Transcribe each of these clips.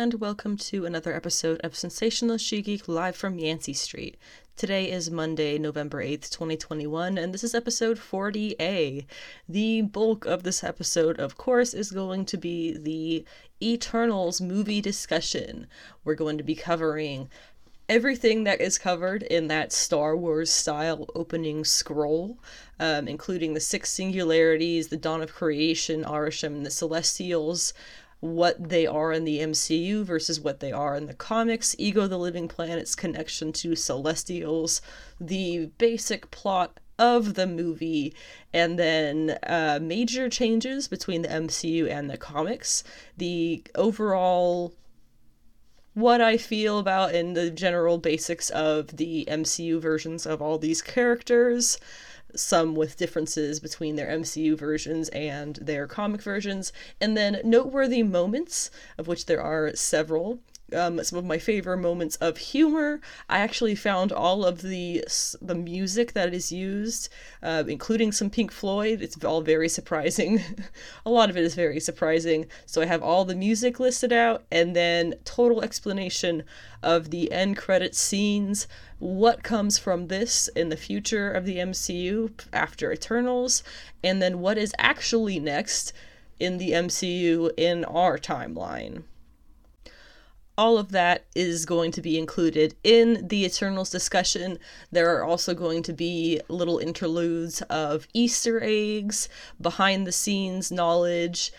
and welcome to another episode of Sensational She Geek live from Yancey Street. Today is Monday, November 8th, 2021, and this is episode 40A. The bulk of this episode, of course, is going to be the Eternals movie discussion. We're going to be covering everything that is covered in that Star Wars style opening scroll, um, including the six singularities, the dawn of creation, Arishem, the Celestials, what they are in the MCU versus what they are in the comics, Ego the Living Planet's connection to Celestials, the basic plot of the movie, and then uh, major changes between the MCU and the comics, the overall what I feel about and the general basics of the MCU versions of all these characters, some with differences between their MCU versions and their comic versions, and then noteworthy moments, of which there are several. Um, some of my favorite moments of humor. I actually found all of the the music that is used, uh, including some Pink Floyd. It's all very surprising. a lot of it is very surprising. So I have all the music listed out, and then total explanation of the end credit scenes, what comes from this in the future of the MCU after Eternals, and then what is actually next in the MCU in our timeline. All of that is going to be included in the Eternals discussion. There are also going to be little interludes of Easter eggs, behind the scenes knowledge,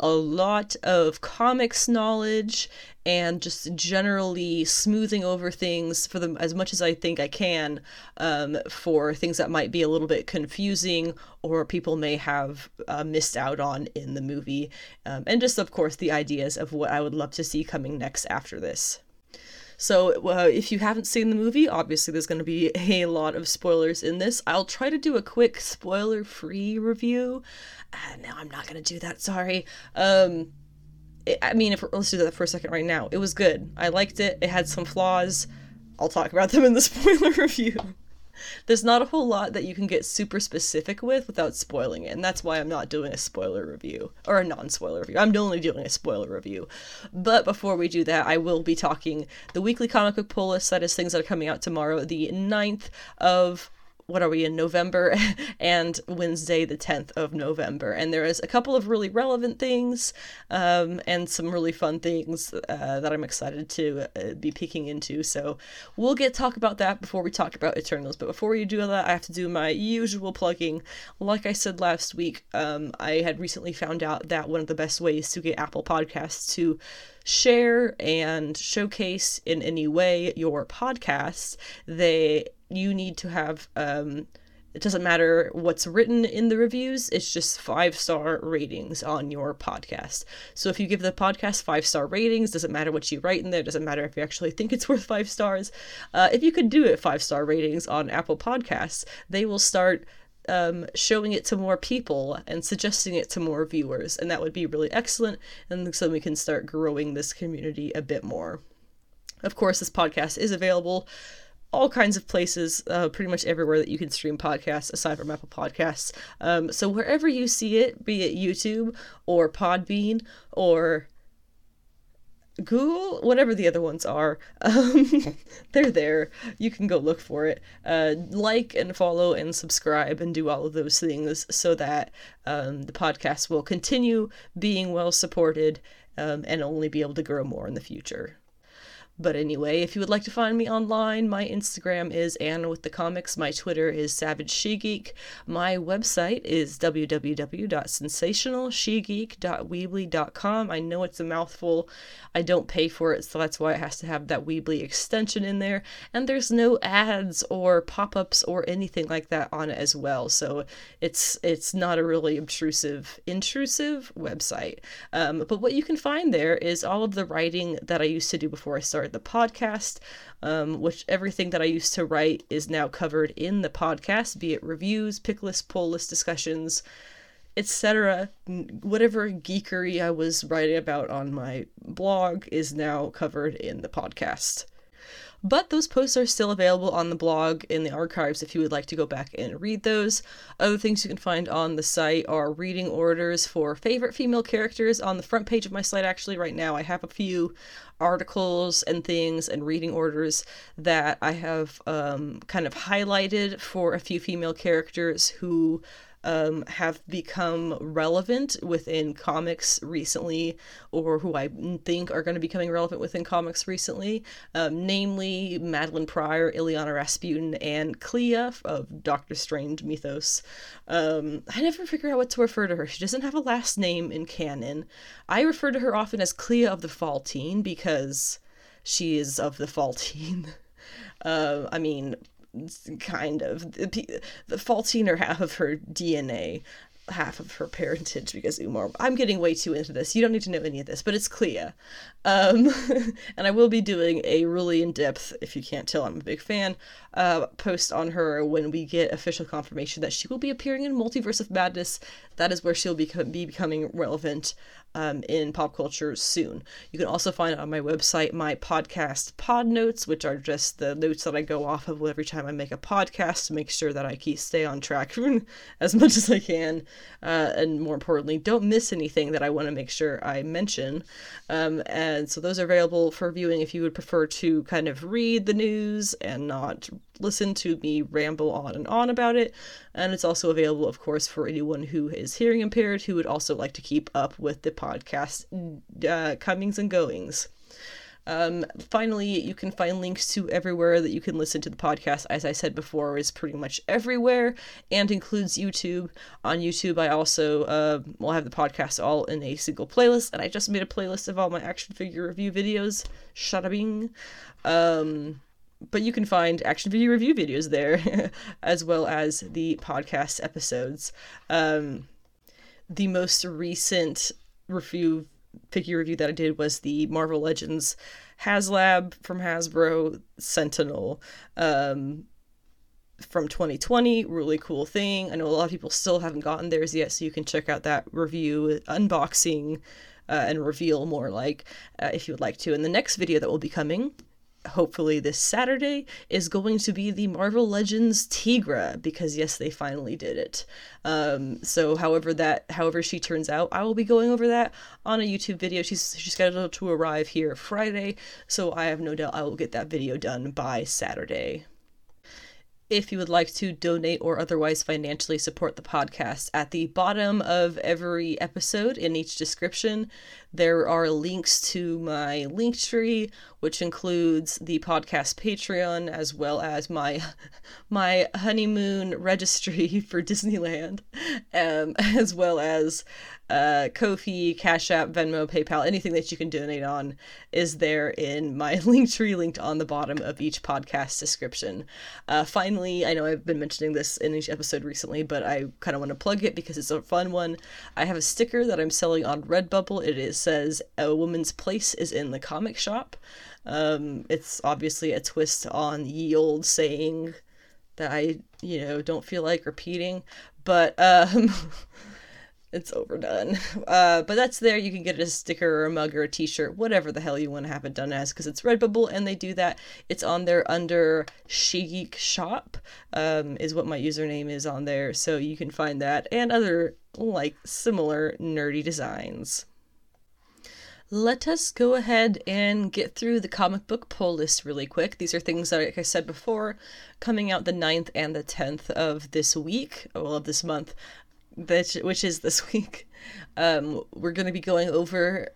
a lot of comics knowledge and just generally smoothing over things for them as much as I think I can um, for things that might be a little bit confusing or people may have uh, missed out on in the movie. Um, and just, of course, the ideas of what I would love to see coming next after this. So, uh, if you haven't seen the movie, obviously there's going to be a lot of spoilers in this. I'll try to do a quick spoiler free review. Uh, no, I'm not going to do that, sorry. Um, I mean, if let's do that for a second right now. It was good. I liked it. It had some flaws. I'll talk about them in the spoiler review there's not a whole lot that you can get super specific with without spoiling it. And that's why I'm not doing a spoiler review or a non spoiler review. I'm only doing a spoiler review. But before we do that, I will be talking the weekly comic book pull list. That is things that are coming out tomorrow, the 9th of what are we in November and Wednesday the 10th of November. And there is a couple of really relevant things um, and some really fun things uh, that I'm excited to uh, be peeking into. So we'll get talk about that before we talk about Eternals. But before we do that, I have to do my usual plugging. Like I said last week, um, I had recently found out that one of the best ways to get Apple Podcasts to share and showcase in any way your podcast, they you need to have um, it doesn't matter what's written in the reviews, it's just five star ratings on your podcast. So if you give the podcast five star ratings, doesn't matter what you write in there, doesn't matter if you actually think it's worth five stars. Uh, if you could do it five star ratings on Apple Podcasts, they will start um, showing it to more people and suggesting it to more viewers, and that would be really excellent. And so we can start growing this community a bit more. Of course, this podcast is available all kinds of places, uh, pretty much everywhere that you can stream podcasts aside from Apple Podcasts. Um, so wherever you see it, be it YouTube or Podbean or Google, whatever the other ones are, um, they're there. You can go look for it. Uh, like and follow and subscribe and do all of those things so that um, the podcast will continue being well supported um, and only be able to grow more in the future. But anyway, if you would like to find me online, my Instagram is Anna with the Comics. My Twitter is Savage She Geek. My website is www.sensationalshegeek.weebly.com. I know it's a mouthful. I don't pay for it, so that's why it has to have that Weebly extension in there. And there's no ads or pop-ups or anything like that on it as well. So it's it's not a really obtrusive, intrusive website. Um, but what you can find there is all of the writing that I used to do before I started the podcast, um, which everything that I used to write is now covered in the podcast, be it reviews, pick list, pull list discussions, etc. Whatever geekery I was writing about on my blog is now covered in the podcast. but those posts are still available on the blog in the archives if you would like to go back and read those. Other things you can find on the site are reading orders for favorite female characters on the front page of my site. Actually, right now, I have a few articles and things and reading orders that I have um, kind of highlighted for a few female characters who um, have become relevant within comics recently, or who I think are going to be becoming relevant within comics recently, um, namely Madelyne Pryor, Illyana Rasputin, and Clea of Doctor Strange mythos. Um, I never figure out what to refer to her. She doesn't have a last name in canon. I refer to her often as Clea of the Faltine because she is of the Faltine. Uh, I mean, kind of the, the Faltine half of her DNA half of her parentage because Umar. I'm getting way too into this. You don't need to know any of this, but it's Clea. Um, and I will be doing a really in depth, if you can't tell, I'm a big fan, uh, post on her when we get official confirmation that she will be appearing in Multiverse of Madness. That is where she'll be, be becoming relevant um, in pop culture soon. You can also find on my website my podcast pod notes, which are just the notes that I go off of every time I make a podcast to make sure that I keep stay on track as much as I can, uh, and more importantly, don't miss anything that I want to make sure I mention. Um, and so those are available for viewing if you would prefer to kind of read the news and not listen to me ramble on and on about it. And it's also available, of course, for anyone who is hearing impaired who would also like to keep up with the podcast uh, comings and goings. Um, finally, you can find links to everywhere that you can listen to the podcast. As I said before, is pretty much everywhere and includes YouTube. On YouTube, I also uh, will have the podcast all in a single playlist, and I just made a playlist of all my action figure review videos. Shada bing. Um, but you can find action video review videos there, as well as the podcast episodes. Um, the most recent review figure review that I did was the Marvel Legends HasLab from Hasbro Sentinel um, from 2020. Really cool thing. I know a lot of people still haven't gotten theirs yet, so you can check out that review unboxing uh, and reveal more like uh, if you would like to. in the next video that will be coming hopefully this Saturday, is going to be the Marvel Legends Tigra because yes, they finally did it. Um, so however that however she turns out, I will be going over that on a YouTube video. She's she's scheduled to arrive here Friday, so I have no doubt I will get that video done by Saturday. If you would like to donate or otherwise financially support the podcast, at the bottom of every episode in each description, there are links to my link tree, which includes the podcast Patreon as well as my my honeymoon registry for Disneyland, um, as well as uh, Ko-fi, Cash App, Venmo, PayPal, anything that you can donate on is there in my link tree linked on the bottom of each podcast description. Uh, finally, I know I've been mentioning this in each episode recently, but I kind of want to plug it because it's a fun one. I have a sticker that I'm selling on Redbubble. It is says a woman's place is in the comic shop. Um, it's obviously a twist on the old saying that I, you know, don't feel like repeating, but um, it's overdone. Uh, but that's there. You can get a sticker or a mug or a t-shirt, whatever the hell you want to have it done as, because it's Redbubble and they do that. It's on there under She Shop, um, is what my username is on there. So you can find that and other like similar nerdy designs let us go ahead and get through the comic book pull list really quick. These are things that, like I said before, coming out the 9th and the 10th of this week, well, of this month, which, which is this week. Um, we're going to be going over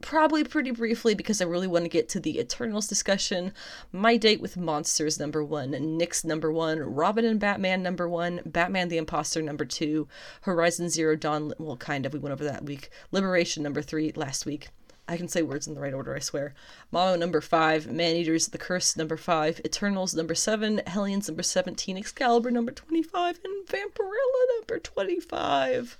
probably pretty briefly because I really want to get to the Eternals discussion. My date with monsters number one, Nyx number one, Robin and Batman number one, Batman the Imposter number two, Horizon Zero Dawn. Well, kind of. We went over that week. Liberation number three last week. I can say words in the right order, I swear. Mamo number five, Maneaters, of The Curse number five, Eternals number seven, Hellions number 17, Excalibur number 25, and Vampirella number 25.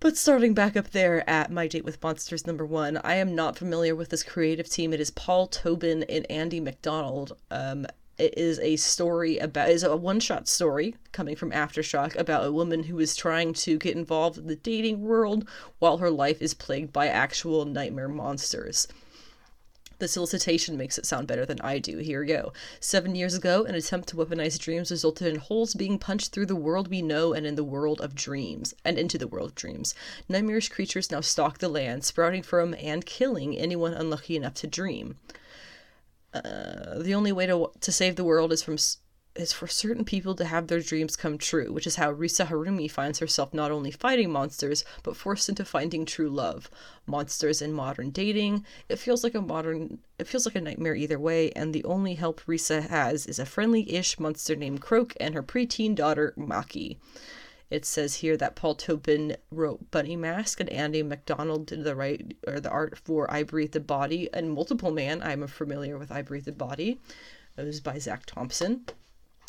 But starting back up there at My Date with Monsters number one, I am not familiar with this creative team. It is Paul Tobin and Andy MacDonald. Um, it is a story about is a one shot story coming from Aftershock about a woman who is trying to get involved in the dating world while her life is plagued by actual nightmare monsters. The solicitation makes it sound better than I do. Here we go. Seven years ago, an attempt to weaponize dreams resulted in holes being punched through the world we know and in the world of dreams, and into the world of dreams. Nightmarish creatures now stalk the land, sprouting from and killing anyone unlucky enough to dream. Uh, the only way to to save the world is from is for certain people to have their dreams come true, which is how Risa Harumi finds herself not only fighting monsters, but forced into finding true love. Monsters in modern dating. It feels like a modern it feels like a nightmare either way, and the only help Risa has is a friendly-ish monster named Croak and her preteen daughter, Maki. It says here that Paul Tobin wrote Bunny Mask and Andy MacDonald did the right or the art for I Breathe the Body and Multiple Man. I'm familiar with I Breathe the Body. It was by Zac Thompson.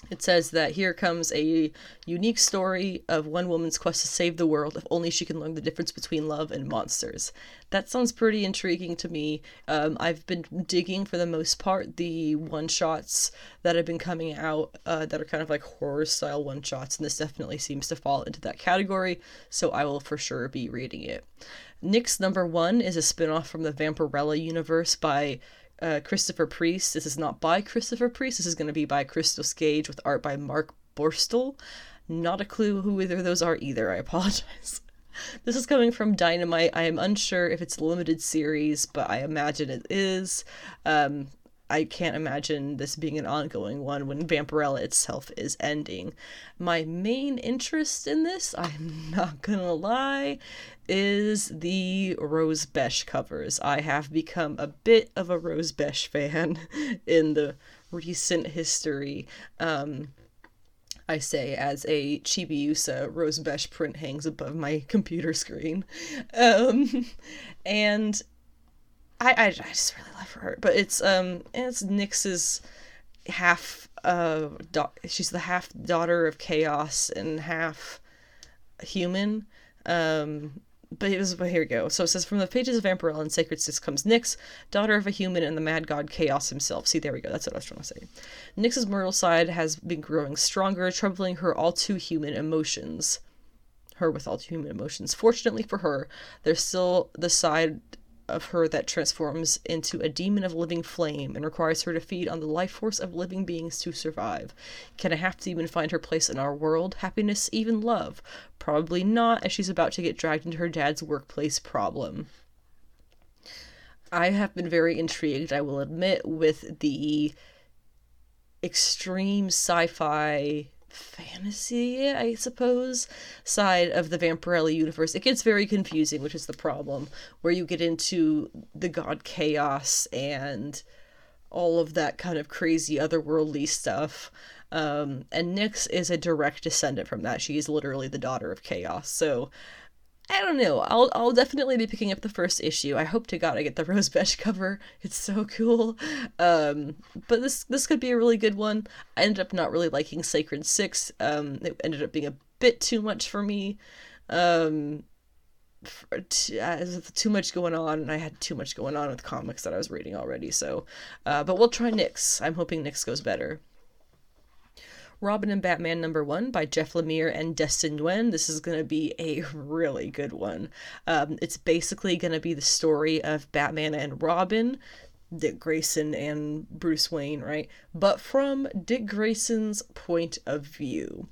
It says that here comes a unique story of one woman's quest to save the world if only she can learn the difference between love and monsters. That sounds pretty intriguing to me. Um, I've been digging for the most part the one shots that have been coming out uh, that are kind of like horror style one shots, and this definitely seems to fall into that category, so I will for sure be reading it. Nyx number one is a spin off from the Vampirella universe by uh, Christopher Priest. This is not by Christopher Priest. This is going to be by Christos Gage with art by Marc Borstel. Not a clue who either of those are either. I apologize. this is coming from Dynamite. I am unsure if it's a limited series, but I imagine it is. Um, I can't imagine this being an ongoing one when Vampirella itself is ending. My main interest in this, I'm not gonna lie, is the Rose Besch covers. I have become a bit of a Rose Besch fan in the recent history. Um, I say as a Chibiusa Rose Besch print hangs above my computer screen. Um, and I, I, I just really love her. But it's um it's Nyx's half uh do- she's the half daughter of chaos and half human. Um but it was but here we go. So it says from the pages of Vampirella and Sacred Six comes Nyx, daughter of a human and the mad god Chaos himself. See, there we go. That's what I was trying to say. Nyx's mortal side has been growing stronger, troubling her all too human emotions. Her with all too human emotions. Fortunately for her, there's still the side of her that transforms into a demon of living flame and requires her to feed on the life force of living beings to survive. Can a half demon find her place in our world? Happiness, even love? Probably not, as she's about to get dragged into her dad's workplace problem. I have been very intrigued, I will admit, with the extreme sci fi fantasy, I suppose, side of the Vampirella universe. It gets very confusing, which is the problem, where you get into the god chaos and all of that kind of crazy otherworldly stuff. Um, and Nyx is a direct descendant from that. She is literally the daughter of chaos. So I don't know. I'll I'll definitely be picking up the first issue. I hope to God I get the Rose Besch cover. It's so cool. Um, but this this could be a really good one. I ended up not really liking Sacred Six. Um, it ended up being a bit too much for me. Um, for, t- uh, too much going on, and I had too much going on with comics that I was reading already. So, uh, but we'll try Nyx. I'm hoping Nyx goes better. Robin and Batman number one by Jeff Lemire and Dustin Nguyen. This is going to be a really good one. Um, it's basically going to be the story of Batman and Robin, Dick Grayson and Bruce Wayne, right? But from Dick Grayson's point of view.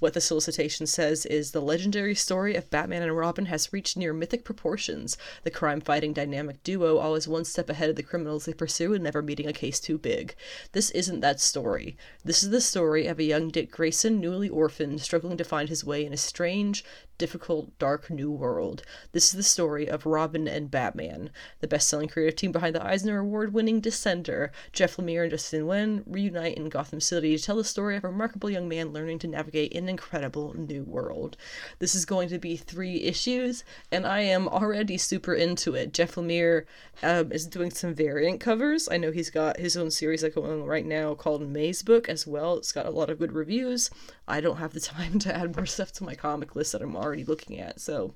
What the solicitation says is the legendary story of Batman and Robin has reached near mythic proportions. The crime fighting dynamic duo, always one step ahead of the criminals they pursue and never meeting a case too big. This isn't that story. This is the story of a young Dick Grayson, newly orphaned, struggling to find his way in a strange, difficult, dark new world. This is the story of Robin and Batman. The best selling creative team behind the Eisner Award winning Descender, Jeff Lemire and Dustin Nguyen, reunite in Gotham City to tell the story of a remarkable young man learning to navigate an incredible new world. This is going to be three issues, and I am already super into it. Jeff Lemire um, is doing some variant covers. I know he's got his own series going on right now called Mazebook as well. It's got a lot of good reviews. I don't have the time to add more stuff to my comic list that I'm already looking at, so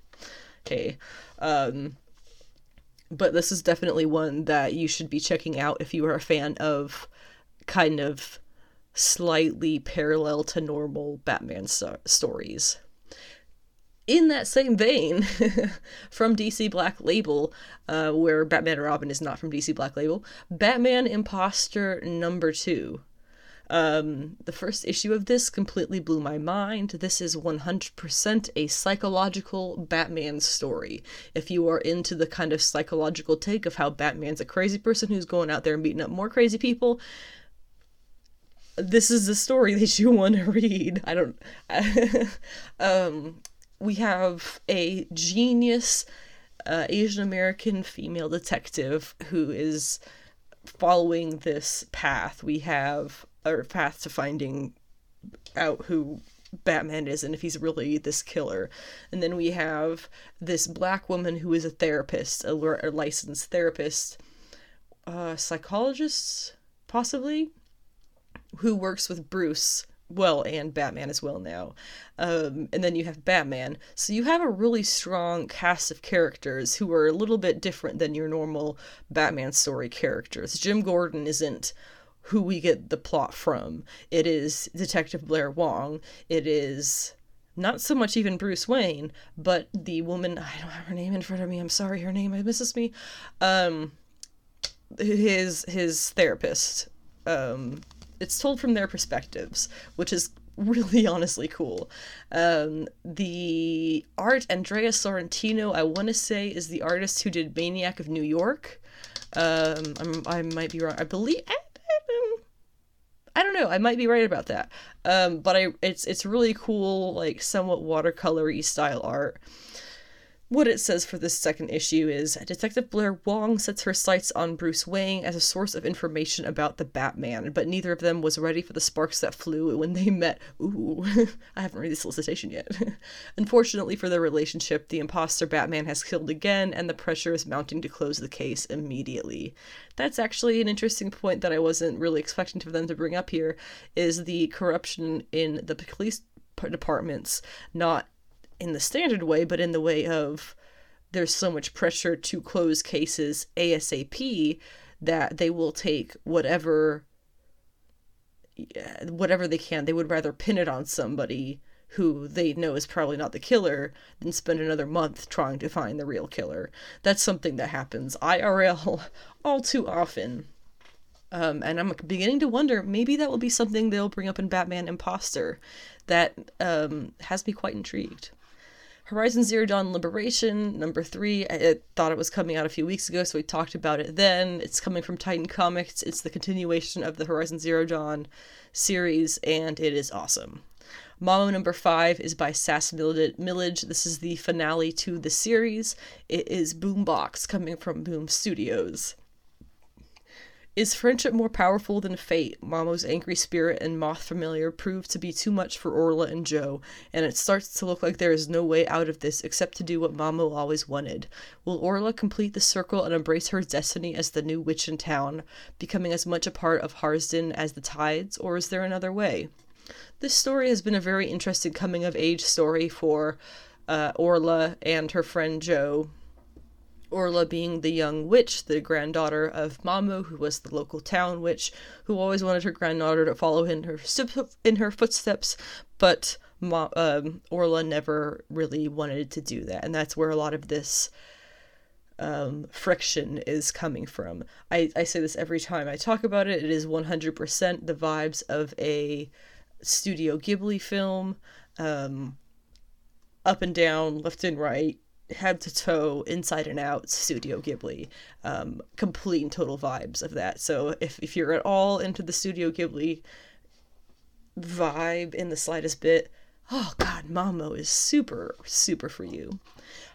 hey. Um, but this is definitely one that you should be checking out if you are a fan of kind of slightly parallel to normal Batman so- stories. in that same vein, from DC Black Label, uh, where Batman and Robin is not from DC Black Label, Batman Imposter number two. Um, the first issue of this completely blew my mind. This is 100% a psychological Batman story. If you are into the kind of psychological take of how Batman's a crazy person who's going out there and beating up more crazy people, this is the story that you want to read. I don't. um, we have a genius uh, Asian American female detective who is following this path. We have a path to finding out who Batman is and if he's really this killer. And then we have this black woman who is a therapist, a, a licensed therapist, uh, psychologist, possibly, who works with Bruce well and Batman as well now. Um, and then you have Batman. So you have a really strong cast of characters who are a little bit different than your normal Batman story characters. Jim Gordon isn't who we get the plot from. It is Detective Blair Wong. It is not so much even Bruce Wayne, but the woman I don't have her name in front of me. I'm sorry, her name misses me. Um his his therapist um it's told from their perspectives, which is really honestly cool. Um, the art, Andrea Sorrentino, I want to say, is the artist who did Maniac of New York. Um, I'm, i might be wrong. I believe. I, I don't know. I might be right about that. Um, but I, it's it's really cool, like somewhat watercolory style art. What it says for this second issue is Detective Blair Wong sets her sights on Bruce Wayne as a source of information about the Batman, but neither of them was ready for the sparks that flew when they met. Ooh, I haven't read the solicitation yet. Unfortunately for their relationship, the imposter Batman has killed again, and the pressure is mounting to close the case immediately. That's actually an interesting point that I wasn't really expecting for them to bring up here, is the corruption in the police departments not in the standard way, but in the way of there's so much pressure to close cases ASAP that they will take whatever whatever they can. They would rather pin it on somebody who they know is probably not the killer than spend another month trying to find the real killer. That's something that happens IRL all too often. Um, and I'm beginning to wonder maybe that will be something they'll bring up in Batman Imposter that um, has me quite intrigued. Horizon Zero Dawn Liberation, number three. I, I, thought it was coming out a few weeks ago, so we talked about it then. It's coming from Titan Comics. It's the continuation of the Horizon Zero Dawn series, and it is awesome. Mamo number five is by Sas Milledge. This is the finale to the series. It is Boombox coming from Boom Studios. Is friendship more powerful than fate? Mamo's angry spirit and moth familiar prove to be too much for Orla and Joe, and it starts to look like there is no way out of this except to do what Mamo always wanted. Will Orla complete the circle and embrace her destiny as the new witch in town, becoming as much a part of Haysden as the tides, or is there another way? This story has been a very interesting coming of age story for uh, Orla and her friend Joe, Orla being the young witch, the granddaughter of Mamo, who was the local town witch, who always wanted her granddaughter to follow in her in her footsteps, but Ma- um, Orla never really wanted to do that, and that's where a lot of this um, friction is coming from. I, I say this every time I talk about it. It is 100% the vibes of a Studio Ghibli film, um, up and down, left and right, head to toe, inside and out, Studio Ghibli. Um, complete and total vibes of that. So if, if you're at all into the Studio Ghibli vibe in the slightest bit, oh god, Mamo is super, super for you.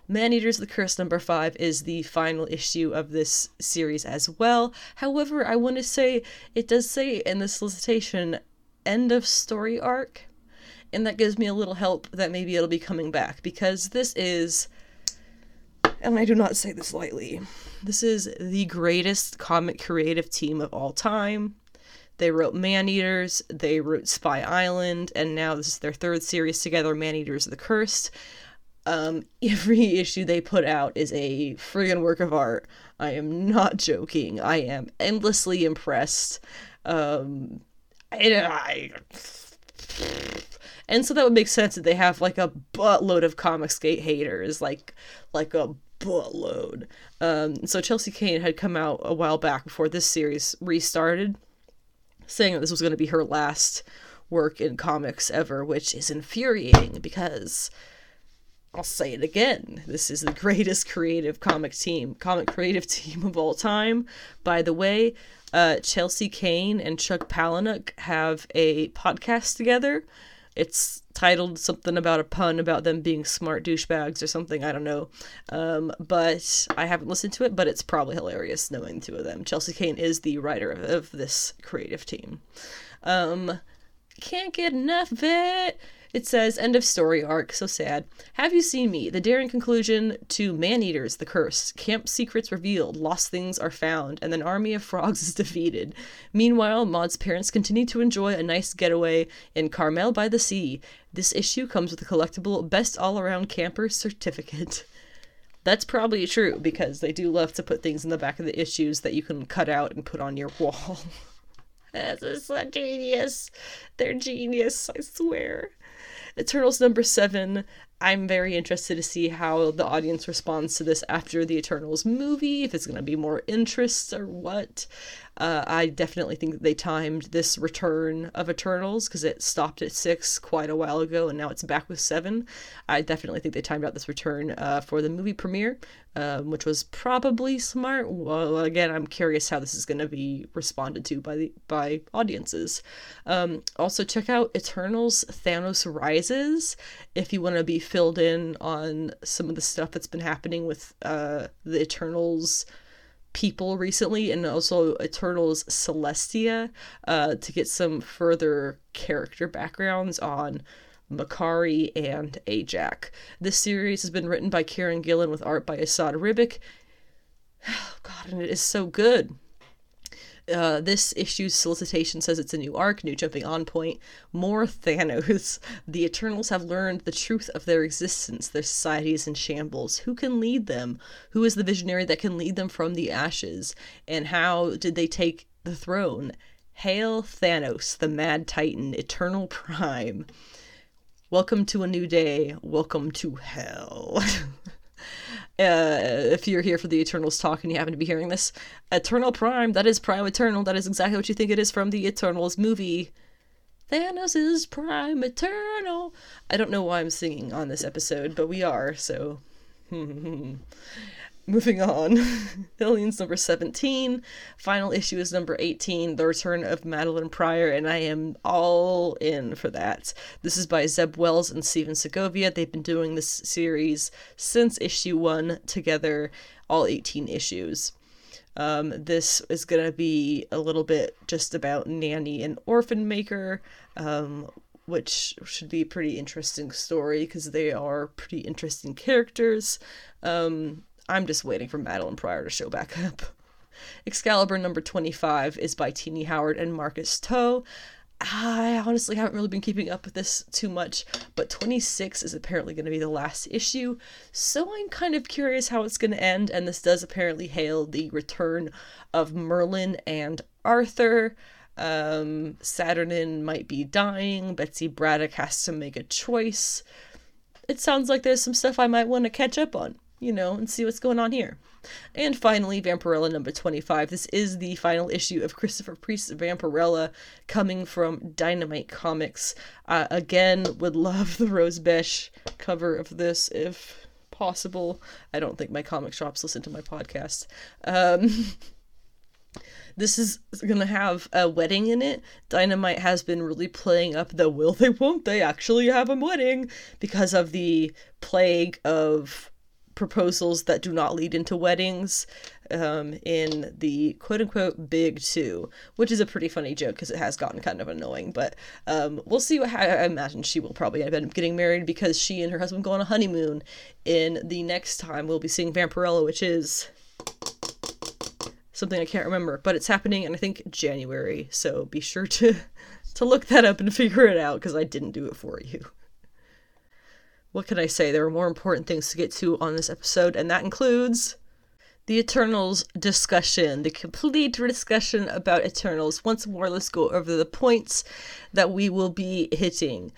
Maneaters the Curse number five is the final issue of this series as well. However, I want to say it does say in the solicitation end of story arc, and that gives me a little help that maybe it'll be coming back because this is and I do not say this lightly. This is the greatest comic creative team of all time. They wrote Maneaters, they wrote Spy Island, and now this is their third series together, Maneaters of the Cursed. Um, every issue they put out is a friggin' work of art. I am not joking. I am endlessly impressed. Um, I, I And so that would make sense that they have like a buttload of comic skate haters, like like a buttload. Um, so Chelsea Cain had come out a while back before this series restarted, saying that this was going to be her last work in comics ever, which is infuriating because I'll say it again. This is the greatest creative comic team, comic creative team of all time. By the way, uh, Chelsea Cain and Chuck Palahniuk have a podcast together. It's titled something about a pun about them being smart douchebags or something. I don't know. Um, but I haven't listened to it, but it's probably hilarious knowing the two of them. Chelsea Cain is the writer of, of this creative team. Um, can't get enough of it. It says, end of story arc, so sad. Have you seen me? The daring conclusion to Man-Eaters, the curse. Camp secrets revealed, lost things are found, and an army of frogs is defeated. Meanwhile, Maud's parents continue to enjoy a nice getaway in Carmel by the Sea. This issue comes with a collectible Best All-Around Camper certificate. That's probably true, because they do love to put things in the back of the issues that you can cut out and put on your wall. This is a genius. They're genius, I swear. Eternals number seven. I'm very interested to see how the audience responds to this after the Eternals movie, if it's going to be more interest or what. Uh, I definitely think they timed this return of Eternals because it stopped at six quite a while ago and now it's back with seven. I definitely think they timed out this return uh, for the movie premiere, um, which was probably smart. Well, again, I'm curious how this is going to be responded to by the by audiences. Um, also, check out Eternals: Thanos Rises if you want to be filled in on some of the stuff that's been happening with uh, the Eternals people recently and also Eternals Celestia uh, to get some further character backgrounds on Makkari and Ajak. This series has been written by Kieron Gillen with art by Esad Ribic. Oh, God, and it is so good. Uh, this issue's solicitation says it's a new arc, new jumping on point, more Thanos. The Eternals have learned the truth of their existence, their society is in shambles. Who can lead them? Who is the visionary that can lead them from the ashes? And how did they take the throne? Hail Thanos, the Mad Titan, Eternal Prime. Welcome to a new day. Welcome to hell. Uh, if you're here for the Eternals talk and you happen to be hearing this, Eternal Prime, that is Prime Eternal. That is exactly what you think it is from the Eternals movie. Thanos is Prime Eternal. I don't know why I'm singing on this episode, but we are, so. Moving on. Hellions number 17. Final issue is number 18, The Return of Madelyne Pryor, and I am all in for that. This is by Zeb Wells and Stephen Segovia. They've been doing this series since issue 1 together, all 18 issues. Um, this is going to be a little bit just about Nanny and Orphan Maker, um, which should be a pretty interesting story because they are pretty interesting characters. Um, I'm just waiting for Madelyne Pryor to show back up. Excalibur number 25 is by Tini Howard and Marcus To. I honestly haven't really been keeping up with this too much, but 26 is apparently going to be the last issue, so I'm kind of curious how it's going to end, and this does apparently hail the return of Merlin and Arthur. Um, Saturnyne might be dying, Betsy Braddock has to make a choice. It sounds like there's some stuff I might want to catch up on you know, and see what's going on here. And finally, Vampirella number 25. This is the final issue of Christopher Priest's Vampirella coming from Dynamite Comics. Uh, again, would love the Rose Besch cover of this if possible. I don't think my comic shops listen to my podcast. Um, this is going to have a wedding in it. Dynamite has been really playing up the will they, won't they actually have a wedding because of the plague of proposals that do not lead into weddings um, in the quote unquote big two, which is a pretty funny joke because it has gotten kind of annoying. But um, we'll see what I imagine she will probably end up getting married because she and her husband go on a honeymoon. In the next time, we'll be seeing Vampirella, which is something I can't remember, but it's happening in I think January. So be sure to to look that up and figure it out because I didn't do it for you what can I say? There are more important things to get to on this episode, and that includes the Eternals discussion, the complete discussion about Eternals. Once more, let's go over the points that we will be hitting.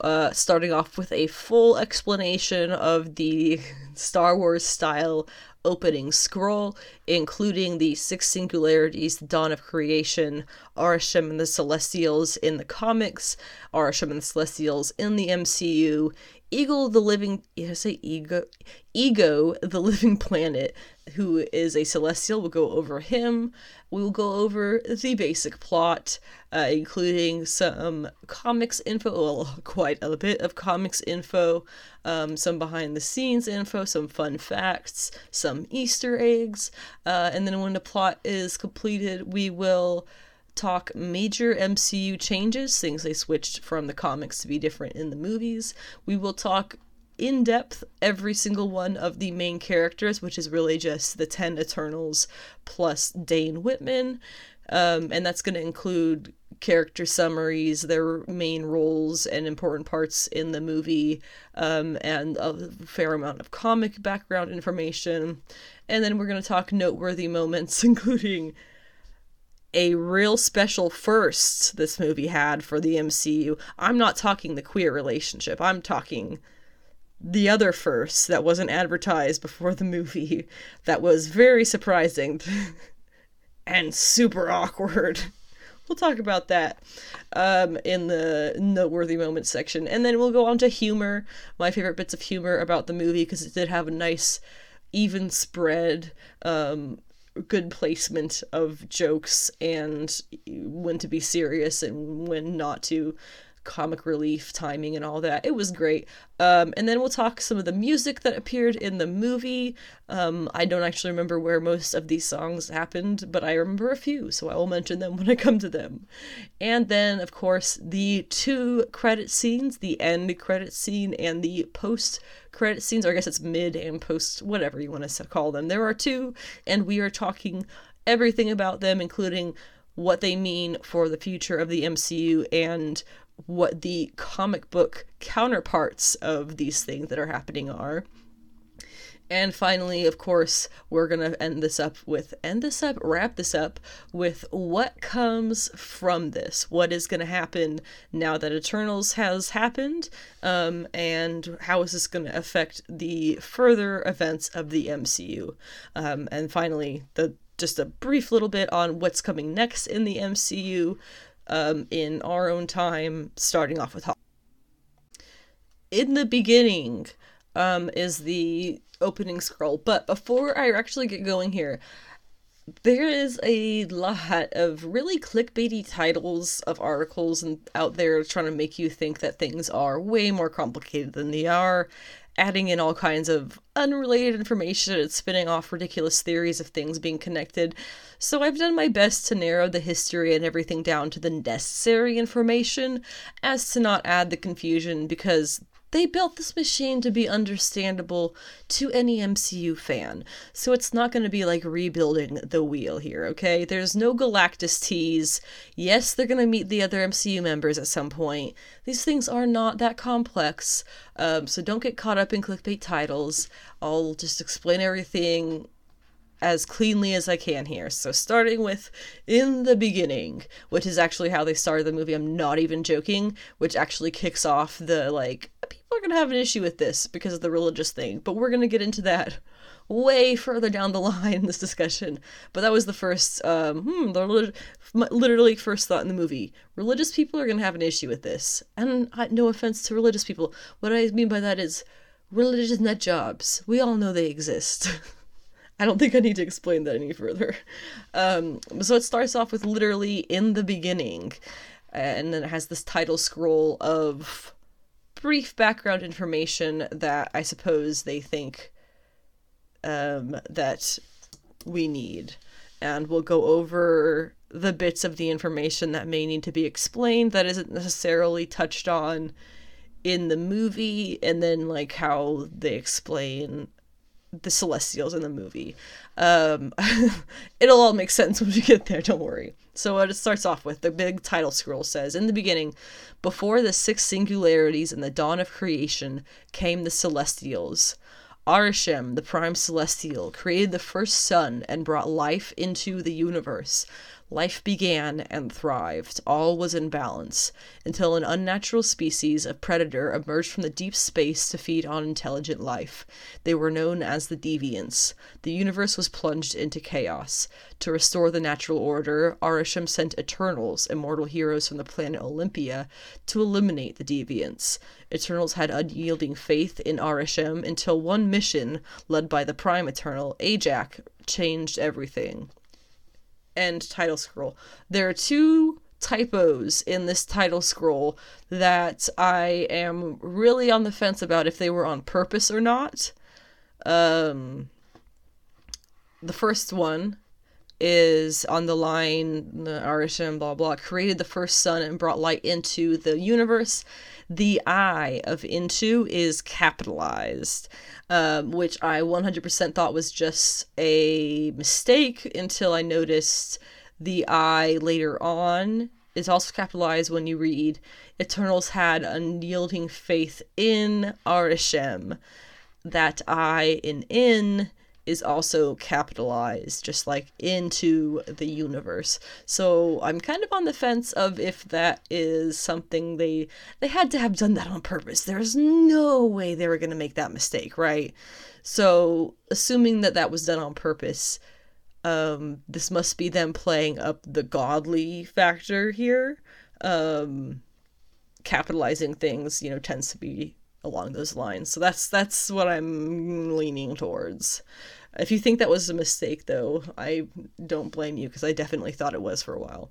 uh, starting off with a full explanation of the Star Wars style opening scroll, including the six singularities, the dawn of creation, Arishem and the Celestials in the comics, Arishem and the Celestials in the MCU, Eagle the living I say ego ego the living planet who is a celestial we'll go over him. We will go over the basic plot uh, including some comics info well quite a bit of comics info um, some behind the scenes info some fun facts some easter eggs uh, and then when the plot is completed we will talk major MCU changes, things they switched from the comics to be different in the movies. We will talk in depth every single one of the main characters, which is really just the 10 Eternals plus Dane Whitman. Um, and that's going to include character summaries, their main roles and important parts in the movie, um, and a fair amount of comic background information. And then we're going to talk noteworthy moments, including a real special first this movie had for the MCU. I'm not talking the queer relationship. I'm talking the other first that wasn't advertised before the movie that was very surprising and super awkward. We'll talk about that um, in the noteworthy moments section. And then we'll go on to humor, my favorite bits of humor about the movie because it did have a nice even spread um, good placement of jokes and when to be serious and when not to comic relief timing and all that. It was great. Um, and then we'll talk some of the music that appeared in the movie. Um, i don't actually remember where most of these songs happened but i remember a few so i will mention them when i come to them. And then of course the two credit scenes the end credit scene and the post credit scenes, or I guess it's mid and post, whatever you want to call them. There are two, and we are talking everything about them, including what they mean for the future of the MCU and what the comic book counterparts of these things that are happening are. And finally, of course, we're going to end this up with end this up, wrap this up with what comes from this. What is going to happen now that Eternals has happened? Um, and how is this going to affect the further events of the MCU? Um, and finally, the just a brief little bit on what's coming next in the MCU um, in our own time, starting off with In the beginning, um, is the opening scroll. But before I actually get going here, there is a lot of really clickbaity titles of articles and out there trying to make you think that things are way more complicated than they are, adding in all kinds of unrelated information and spinning off ridiculous theories of things being connected. So I've done my best to narrow the history and everything down to the necessary information as to not add the confusion because they built this machine to be understandable to any MCU fan. So it's not going to be like rebuilding the wheel here, okay? There's no Galactus tease. Yes, they're going to meet the other MCU members at some point. These things are not that complex. Um, so don't get caught up in clickbait titles. I'll just explain everything as cleanly as I can here. So, starting with in the beginning, which is actually how they started the movie. I'm not even joking, which actually kicks off the like, people are going to have an issue with this because of the religious thing, but we're going to get into that way further down the line in this discussion. But that was the first, um, hmm, the literally first thought in the movie. Religious people are going to have an issue with this. And I, no offense to religious people. What I mean by that is religious nut jobs. We all know they exist. I don't think I need to explain that any further. Um, so it starts off with literally in the beginning, and then it has this title scroll of brief background information that I suppose they think um, that we need. And we'll go over the bits of the information that may need to be explained that isn't necessarily touched on in the movie, and then like how they explain the Celestials in the movie. Um, it'll all make sense when we get there, don't worry. So, what it starts off with, the big title scroll says In the beginning, before the six singularities and the dawn of creation, came the Celestials. Arishem, the prime celestial, created the first sun and brought life into the universe. Life began and thrived. All was in balance until an unnatural species of predator emerged from the deep space to feed on intelligent life. They were known as the Deviants. The universe was plunged into chaos. To restore the natural order, Arishem sent Eternals, immortal heroes from the planet Olympia, to eliminate the Deviants. Eternals had unyielding faith in Arishem until one mission, led by the Prime Eternal, Ajak, changed everything end title scroll. There are two typos in this title scroll that I am really on the fence about if they were on purpose or not. Um, the first one is on the line, the Arishem, blah, blah, created the first sun and brought light into the universe. The I of into is capitalized, um, which I 100% thought was just a mistake until I noticed the I later on is also capitalized when you read Eternals had unyielding faith in Arishem. That I in in is also capitalized, just like into the universe. So I'm kind of on the fence of if that is something they they had to have done that on purpose. There's no way they were going to make that mistake, right? So assuming that that was done on purpose, um, this must be them playing up the godly factor here. Um, capitalizing things, you know, tends to be along those lines. So that's that's what I'm leaning towards. If you think that was a mistake, though, I don't blame you because I definitely thought it was for a while.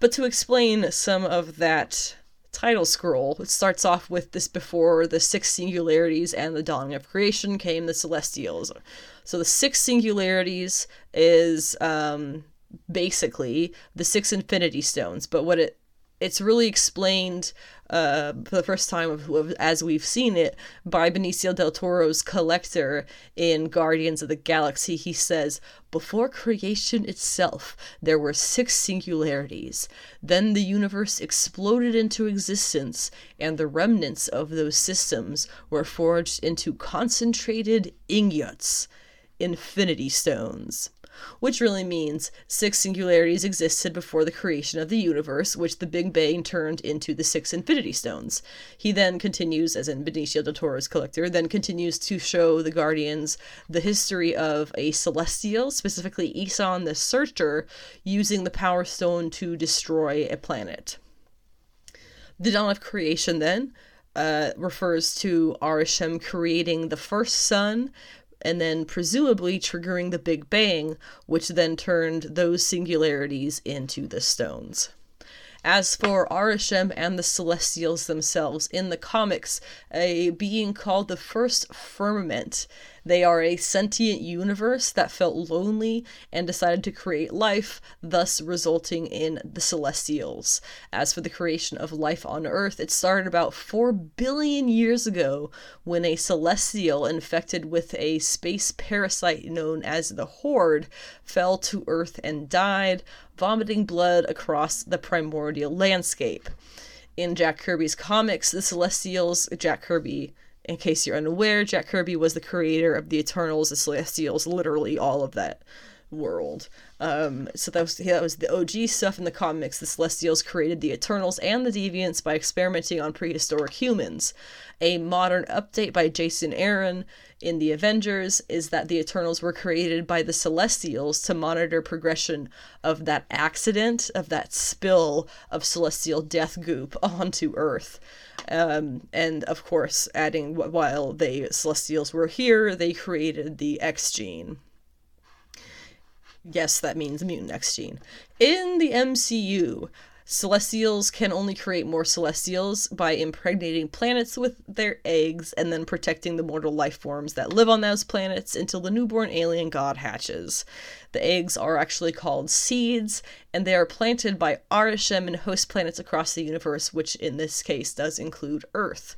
But to explain some of that title scroll, it starts off with this before the six singularities and the dawning of creation came the celestials. So the six singularities is um, basically the six infinity stones, but what it it's really explained uh, for the first time of, of, as we've seen it by Benicio del Toro's collector in Guardians of the Galaxy. He says, Before creation itself, there were six singularities. Then the universe exploded into existence, and the remnants of those systems were forged into concentrated ingots, infinity stones which really means six singularities existed before the creation of the universe, which the Big Bang turned into the six Infinity Stones. He then continues, as in Benicio del Toro's Collector, then continues to show the Guardians the history of a celestial, specifically Eson the Searcher, using the Power Stone to destroy a planet. The dawn of creation, then, uh, refers to Arishem creating the first sun, and then presumably triggering the Big Bang, which then turned those singularities into the stones. As for Arishem and the Celestials themselves, in the comics, a being called the First Firmament they are a sentient universe that felt lonely and decided to create life, thus resulting in the Celestials. As for the creation of life on Earth, it started about 4 billion years ago when a celestial infected with a space parasite known as the Horde fell to Earth and died, vomiting blood across the primordial landscape. In Jack Kirby's comics, the Celestials, Jack Kirby in case you're unaware, Jack Kirby was the creator of the Eternals, the Celestials, literally all of that world. Um, so that was that was the OG stuff in the comics. The Celestials created the Eternals and the Deviants by experimenting on prehistoric humans. A modern update by Jason Aaron in the Avengers is that the Eternals were created by the Celestials to monitor progression of that accident, of that spill of celestial death goop onto Earth. Um, and of course, adding while the Celestials were here, they created the X gene. Yes, that means mutant X gene. In the MCU, Celestials can only create more Celestials by impregnating planets with their eggs and then protecting the mortal life forms that live on those planets until the newborn alien god hatches. The eggs are actually called seeds, and they are planted by Arishem and host planets across the universe, which in this case does include Earth.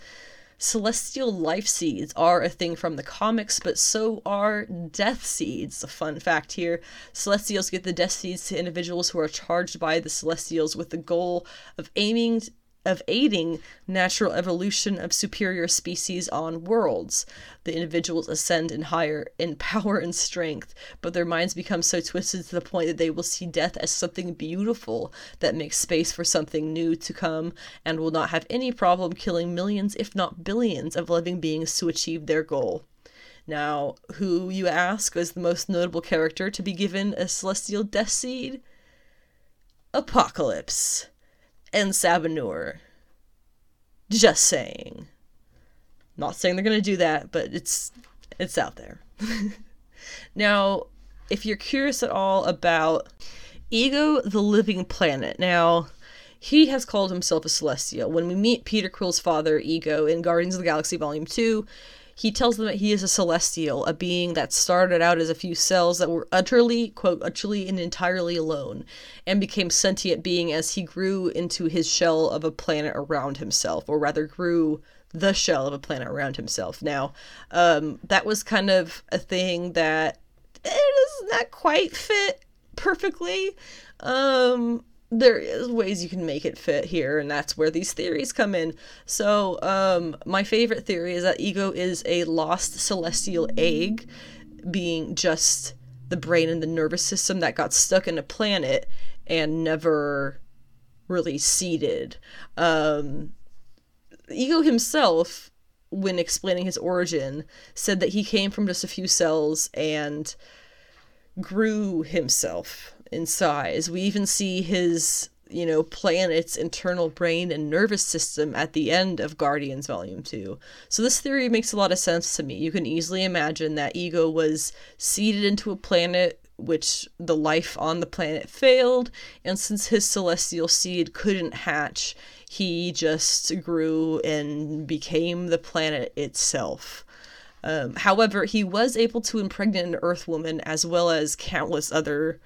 Celestial life seeds are a thing from the comics, but so are death seeds. A fun fact here Celestials get the death seeds to individuals who are charged by the Celestials with the goal of aiming of aiding natural evolution of superior species on worlds. The individuals ascend in higher in power and strength, but their minds become so twisted to the point that they will see death as something beautiful that makes space for something new to come and will not have any problem killing millions, if not billions, of living beings to achieve their goal. Now, who, you ask, is the most notable character to be given a celestial death seed? Apocalypse and Sabanur. Just saying. Not saying they're to do that, but it's it's out there. now, if you're curious at all about Ego the Living Planet. Now, he has called himself a celestial. When we meet Peter Quill's father, Ego, in Guardians of the Galaxy Volume 2, he tells them that he is a celestial, a being that started out as a few cells that were utterly, quote, utterly and entirely alone, and became sentient being as he grew into his shell of a planet around himself, or rather grew the shell of a planet around himself. Now, um, that was kind of a thing that it does not quite fit perfectly. Um, there is ways you can make it fit here and that's where these theories come in. So um my favorite theory is that ego is a lost celestial egg being just the brain and the nervous system that got stuck in a planet and never really seeded. Um ego himself when explaining his origin said that he came from just a few cells and grew himself in size. We even see his, you know, planet's internal brain and nervous system at the end of Guardians Volume 2. So this theory makes a lot of sense to me. You can easily imagine that Ego was seeded into a planet which the life on the planet failed, and since his celestial seed couldn't hatch, he just grew and became the planet itself. Um, however, he was able to impregnate an Earth woman as well as countless other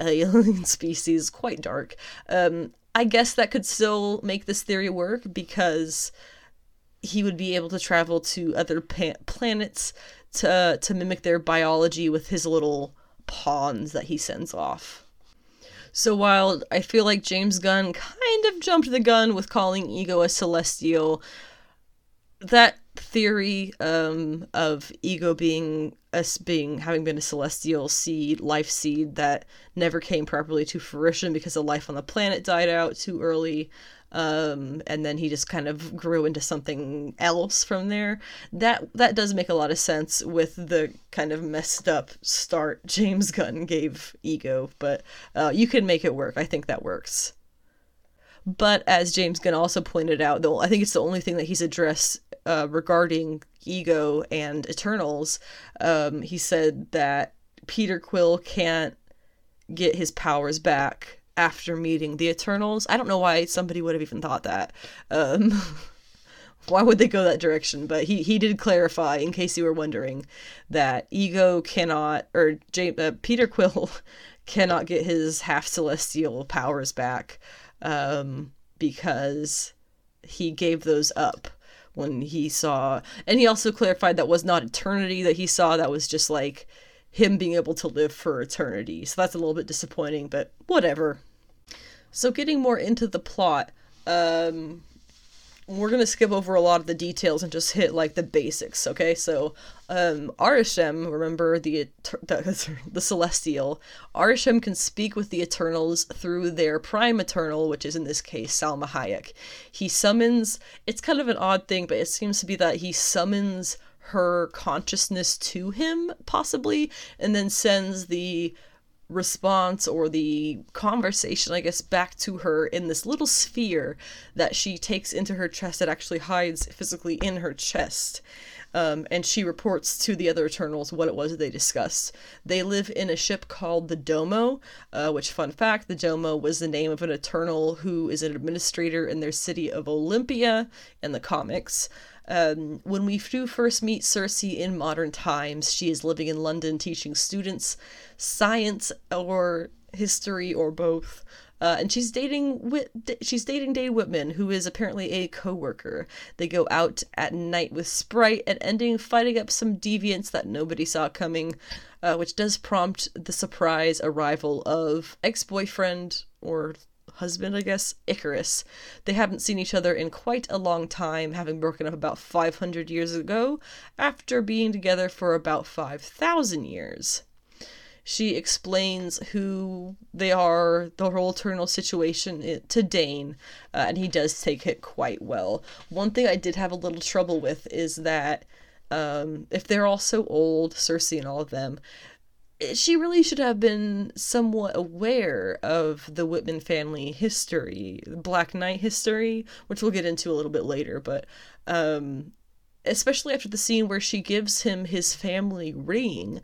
alien species, quite dark. Um, I guess that could still make this theory work because he would be able to travel to other pa- planets to to mimic their biology with his little pawns that he sends off. So while I feel like James Gunn kind of jumped the gun with calling Ego a celestial, that theory um, of ego being us being having been a celestial seed life seed that never came properly to fruition because the life on the planet died out too early um, and then he just kind of grew into something else from there. That that does make a lot of sense with the kind of messed up start james gunn gave ego but uh, you can make it work. I think that works. But as James Gunn also pointed out, though I think it's the only thing that he's addressed uh, regarding ego and Eternals, um, he said that Peter Quill can't get his powers back after meeting the Eternals. I don't know why somebody would have even thought that. Um, why would they go that direction? But he, he did clarify, in case you were wondering, that ego cannot, or uh, Peter Quill cannot get his half celestial powers back um, because he gave those up when he saw and he also clarified that was not eternity that he saw that was just like him being able to live for eternity. So that's a little bit disappointing but whatever. So getting more into the plot um we're gonna skip over a lot of the details and just hit like the basics. Okay, so um, Arishem, remember the, the the celestial. Arishem can speak with the Eternals through their prime Eternal, which is in this case Salma Hayek. He summons. It's kind of an odd thing, but it seems to be that he summons her consciousness to him, possibly, and then sends the response or the conversation, I guess, back to her in this little sphere that she takes into her chest that actually hides physically in her chest. Um, and she reports to the other Eternals what it was they discussed. They live in a ship called the Domo, uh, which, fun fact, the Domo was the name of an Eternal who is an administrator in their city of Olympia in the comics. Um, when we do first meet Sersi in modern times, she is living in London teaching students science or history or both. Uh, and she's dating Whit- she's dating Dane Whitman, who is apparently a co-worker. They go out at night with Sprite and ending fighting up some deviants that nobody saw coming, uh, which does prompt the surprise arrival of ex-boyfriend or husband, I guess, Ikaris. They haven't seen each other in quite a long time, having broken up about 500 years ago, after being together for about 5,000 years. She explains who they are, the whole eternal situation to Dane, uh, and he does take it quite well. One thing I did have a little trouble with is that um, if they're all so old, Sersi and all of them, she really should have been somewhat aware of the Whitman family history, Black Knight history, which we'll get into a little bit later, but um, especially after the scene where she gives him his family ring,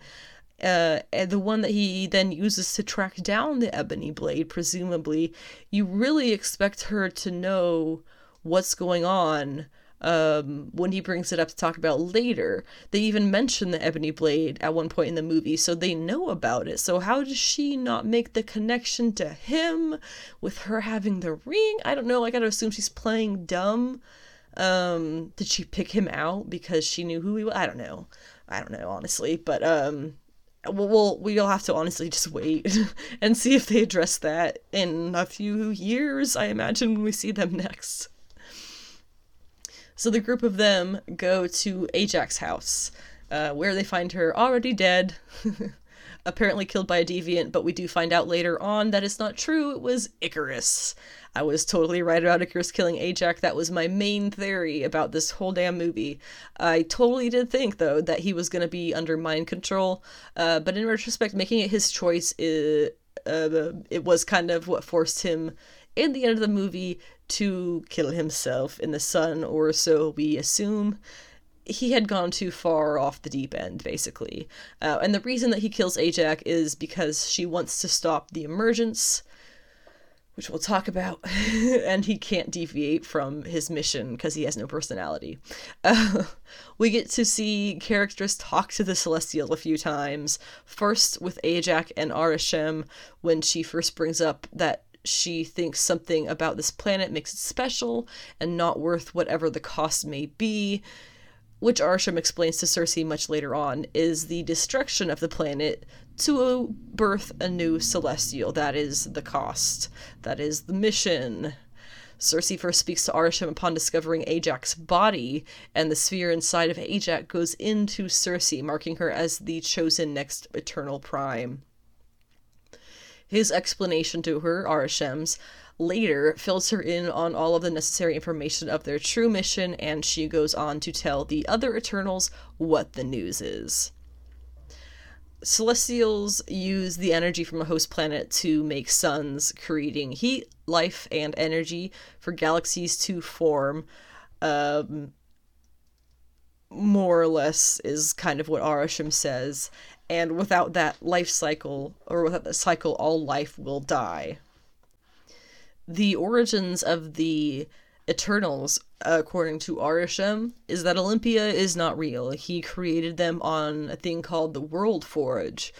uh, the one that he then uses to track down the ebony blade, presumably, you really expect her to know what's going on um, when he brings it up to talk about later. They even mention the ebony blade at one point in the movie, so they know about it. So how does she not make the connection to him with her having the ring? I don't know. I gotta assume she's playing dumb. Um, did she pick him out because she knew who he was? I don't know. I don't know honestly, but um, we'll we'll have to honestly just wait and see if they address that in a few years. I imagine when we see them next. So the group of them go to Ajak's house, uh, where they find her already dead, apparently killed by a deviant, but we do find out later on that it's not true. It was Ikaris. I was totally right about Ikaris killing Ajak. That was my main theory about this whole damn movie. I totally did think, though, that he was going to be under mind control, uh, but in retrospect, making it his choice, it, uh, it was kind of what forced him in the end of the movie to kill himself in the sun, or so we assume. He had gone too far off the deep end, basically. Uh, and the reason that he kills Ajak is because she wants to stop the emergence, which we'll talk about, and he can't deviate from his mission because he has no personality. Uh, we get to see characters talk to the Celestial a few times. First with Ajak and Arishem when she first brings up that she thinks something about this planet makes it special and not worth whatever the cost may be, which Arishem explains to Sersi much later on, is the destruction of the planet to birth a new celestial. That is the cost. That is the mission. Sersi first speaks to Arishem upon discovering Ajak's body, and the sphere inside of Ajak goes into Sersi, marking her as the chosen next eternal prime. His explanation to her, Arishem's, later fills her in on all of the necessary information of their true mission, and she goes on to tell the other Eternals what the news is. Celestials use the energy from a host planet to make suns, creating heat, life, and energy for galaxies to form. Um, more or less is kind of what Arishem says and without that life cycle, or without the cycle, all life will die. The origins of the Eternals, according to Arishem, is that Olympia is not real. He created them on a thing called the World Forge,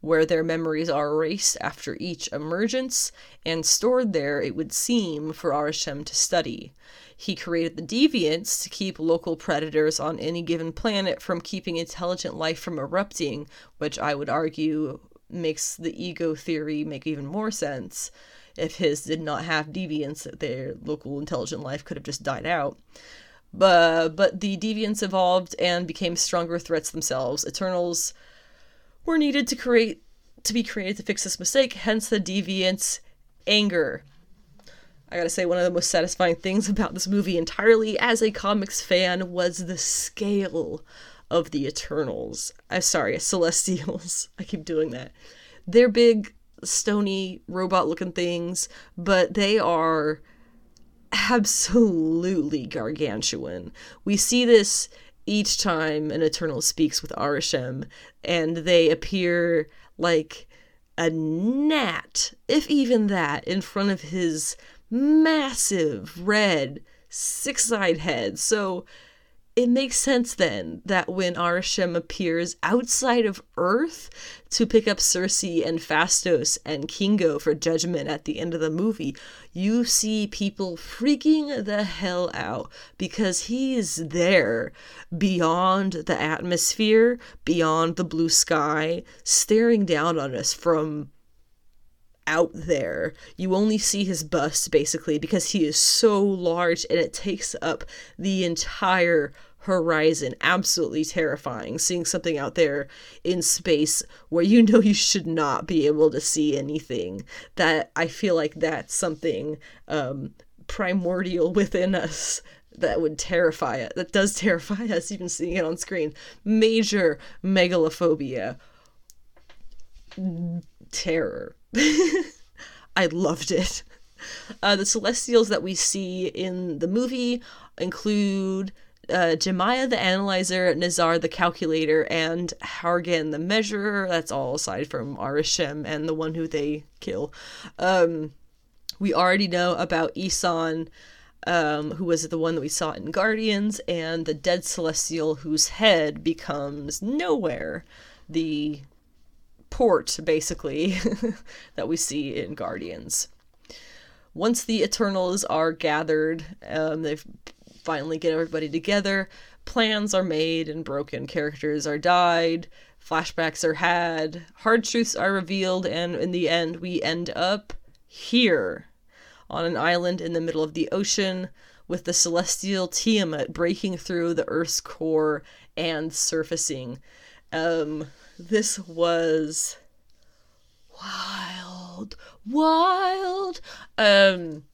where their memories are erased after each emergence and stored there, it would seem, for Arishem to study. He created the deviants to keep local predators on any given planet from keeping intelligent life from erupting, which I would argue makes the ego theory make even more sense. If his did not have deviants, their local intelligent life could have just died out. But, but the deviants evolved and became stronger threats themselves. Eternals were needed to create to be created to fix this mistake, hence the deviants' anger. I gotta say, one of the most satisfying things about this movie entirely as a comics fan was the scale of the Eternals. I'm sorry, Celestials. I keep doing that. They're big, stony, robot looking things, but they are absolutely gargantuan. We see this each time an Eternal speaks with Arishem, and they appear like a gnat, if even that, in front of his massive red six eyed head. So it makes sense then that when Arishem appears outside of Earth to pick up Sersi and Phastos and Kingo for judgment at the end of the movie, you see people freaking the hell out because he is there beyond the atmosphere, beyond the blue sky, staring down on us from out there. You only see his bust basically because he is so large and it takes up the entire horizon. Absolutely terrifying seeing something out there in space where you know you should not be able to see anything. That I feel like that's something um, primordial within us that would terrify it. That does terrify us, even seeing it on screen. Major megalophobia. Terror. I loved it. Uh, the celestials that we see in the movie include uh, Jemiah the analyzer, Nezarr the calculator, and Hargen the measurer. That's all aside from Arishem and the one who they kill. Um, we already know about Eson, um, who was the one that we saw in Guardians, and the dead celestial whose head becomes Knowhere. The port, basically, that we see in Guardians. Once the Eternals are gathered, um, they've finally get everybody together. Plans are made and broken. Characters are died. Flashbacks are had. Hard truths are revealed. And in the end, we end up here on an island in the middle of the ocean with the celestial Tiamat breaking through the Earth's core and surfacing. Um, this was wild, wild. Um,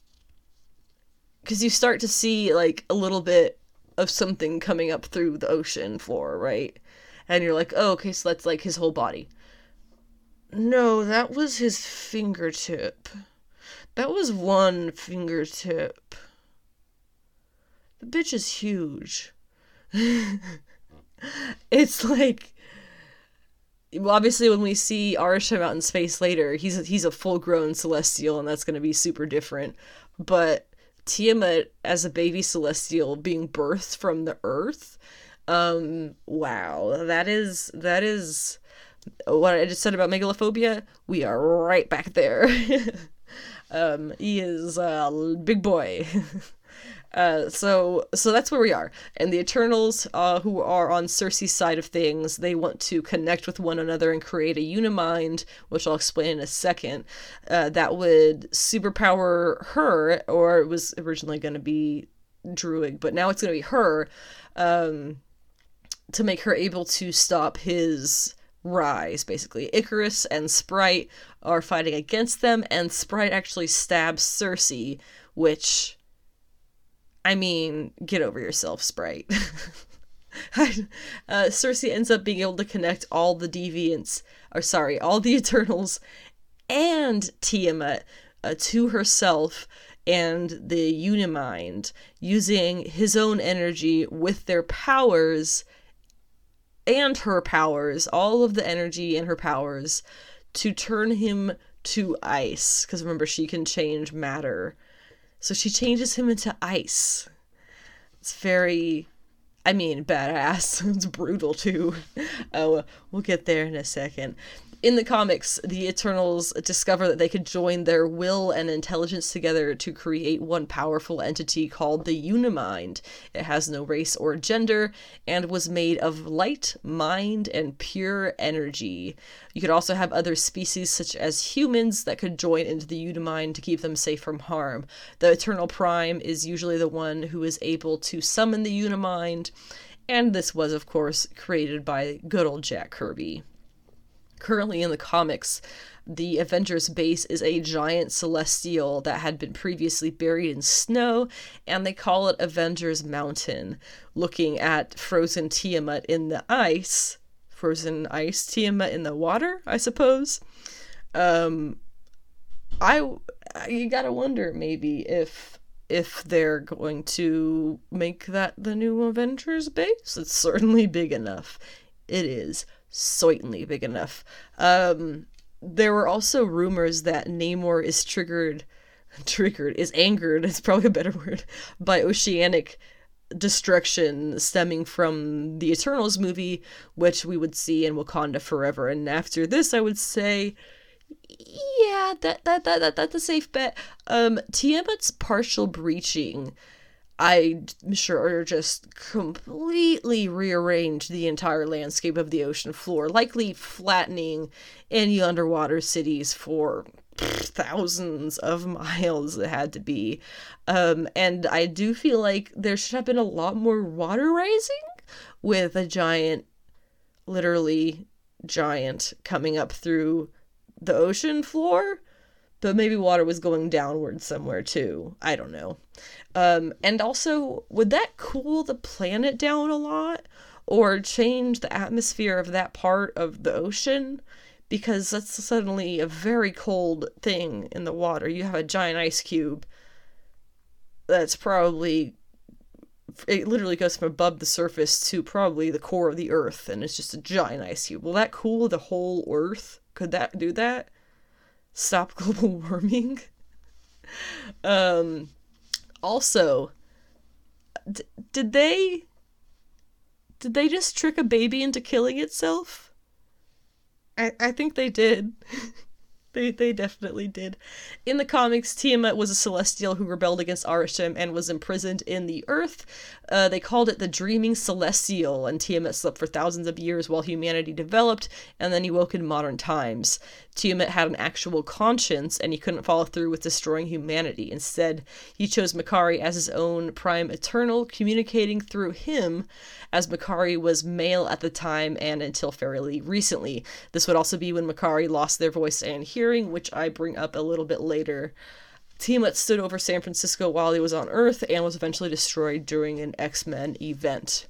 because you start to see like a little bit of something coming up through the ocean floor, right? And you're like, oh, okay, so that's like his whole body. No, that was his fingertip. That was one fingertip. The bitch is huge. it's like well, obviously when we see Arishem out in space later, he's a, he's a full grown celestial, and that's going to be super different. But Tiamat as a baby celestial being birthed from the earth. Um, wow, that is that is what I just said about megalophobia. We are right back there. um, he is a big boy. Uh, so so that's where we are. And the Eternals, uh, who are on Sersi's side of things, they want to connect with one another and create a unimind, which I'll explain in a second. Uh, that would superpower her, or it was originally going to be Druig, but now it's going to be her, um, to make her able to stop his rise, basically. ikaris and Sprite are fighting against them, and Sprite actually stabs sersi which I mean, get over yourself, Sprite. uh, Sersi ends up being able to connect all the deviants, or sorry, all the Eternals and Tiamat uh, to herself and the Unimind using his own energy with their powers and her powers, all of the energy and her powers, to turn him to ice. Because remember, she can change matter so she changes him into ice. It's very, I mean, badass. it's brutal too. Oh, we'll get there in a second in the comics, the Eternals discover that they could join their will and intelligence together to create one powerful entity called the Unimind. It has no race or gender and was made of light, mind, and pure energy. You could also have other species, such as humans, that could join into the Unimind to keep them safe from harm. The Eternal Prime is usually the one who is able to summon the Unimind, and this was, of course, created by good old Jack Kirby currently in the comics, the Avengers base is a giant celestial that had been previously buried in snow, and they call it Avengers Mountain, looking at frozen Tiamat in the ice. Frozen ice Tiamat in the water, I suppose. Um, I you gotta wonder maybe if if they're going to make that the new Avengers base. It's certainly big enough. It is certainly big enough. Um, there were also rumors that Namor is triggered, triggered is angered. It's probably a better word by oceanic destruction stemming from the Eternals movie, which we would see in Wakanda forever. And after this, I would say, yeah, that that that, that that's a safe bet. Um, Tiamat's partial breaching I'm sure just completely rearranged the entire landscape of the ocean floor, likely flattening any underwater cities for thousands of miles it had to be. Um, and I do feel like there should have been a lot more water rising with a giant, literally giant, coming up through the ocean floor. But maybe water was going downward somewhere too. I don't know. Um, and also, would that cool the planet down a lot? Or change the atmosphere of that part of the ocean? because that's suddenly a very cold thing in the water. You have a giant ice cube that's probably it literally goes from above the surface to probably the core of the earth and it's just a giant ice cube. Will that cool the whole earth? Could that do that? Stop global warming? um also d- did they did they just trick a baby into killing itself? I, I think they did. they they definitely did. In the comics, Tiamat was a celestial who rebelled against Arishem and was imprisoned in the earth. Uh, they called it the Dreaming Celestial, and Tiamat slept for thousands of years while humanity developed, and then he woke in modern times. Tiamat had an actual conscience, and he couldn't follow through with destroying humanity. Instead, he chose Makkari as his own prime eternal, communicating through him, as Makkari was male at the time and until fairly recently. This would also be when Makkari lost their voice and hearing, which I bring up a little bit later. Tiamat stood over San Francisco while he was on Earth and was eventually destroyed during an X Men event.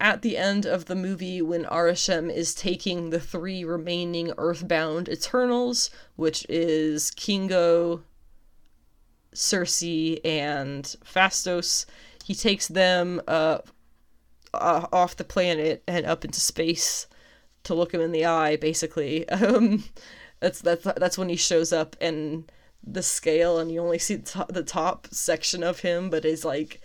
At the end of the movie, when Arishem is taking the three remaining Earthbound Eternals, which is Kingo, Sersi, and Phastos, he takes them uh, off the planet and up into space to look him in the eye, basically. Um, that's that's that's when he shows up and the scale and you only see the top, the top section of him but is like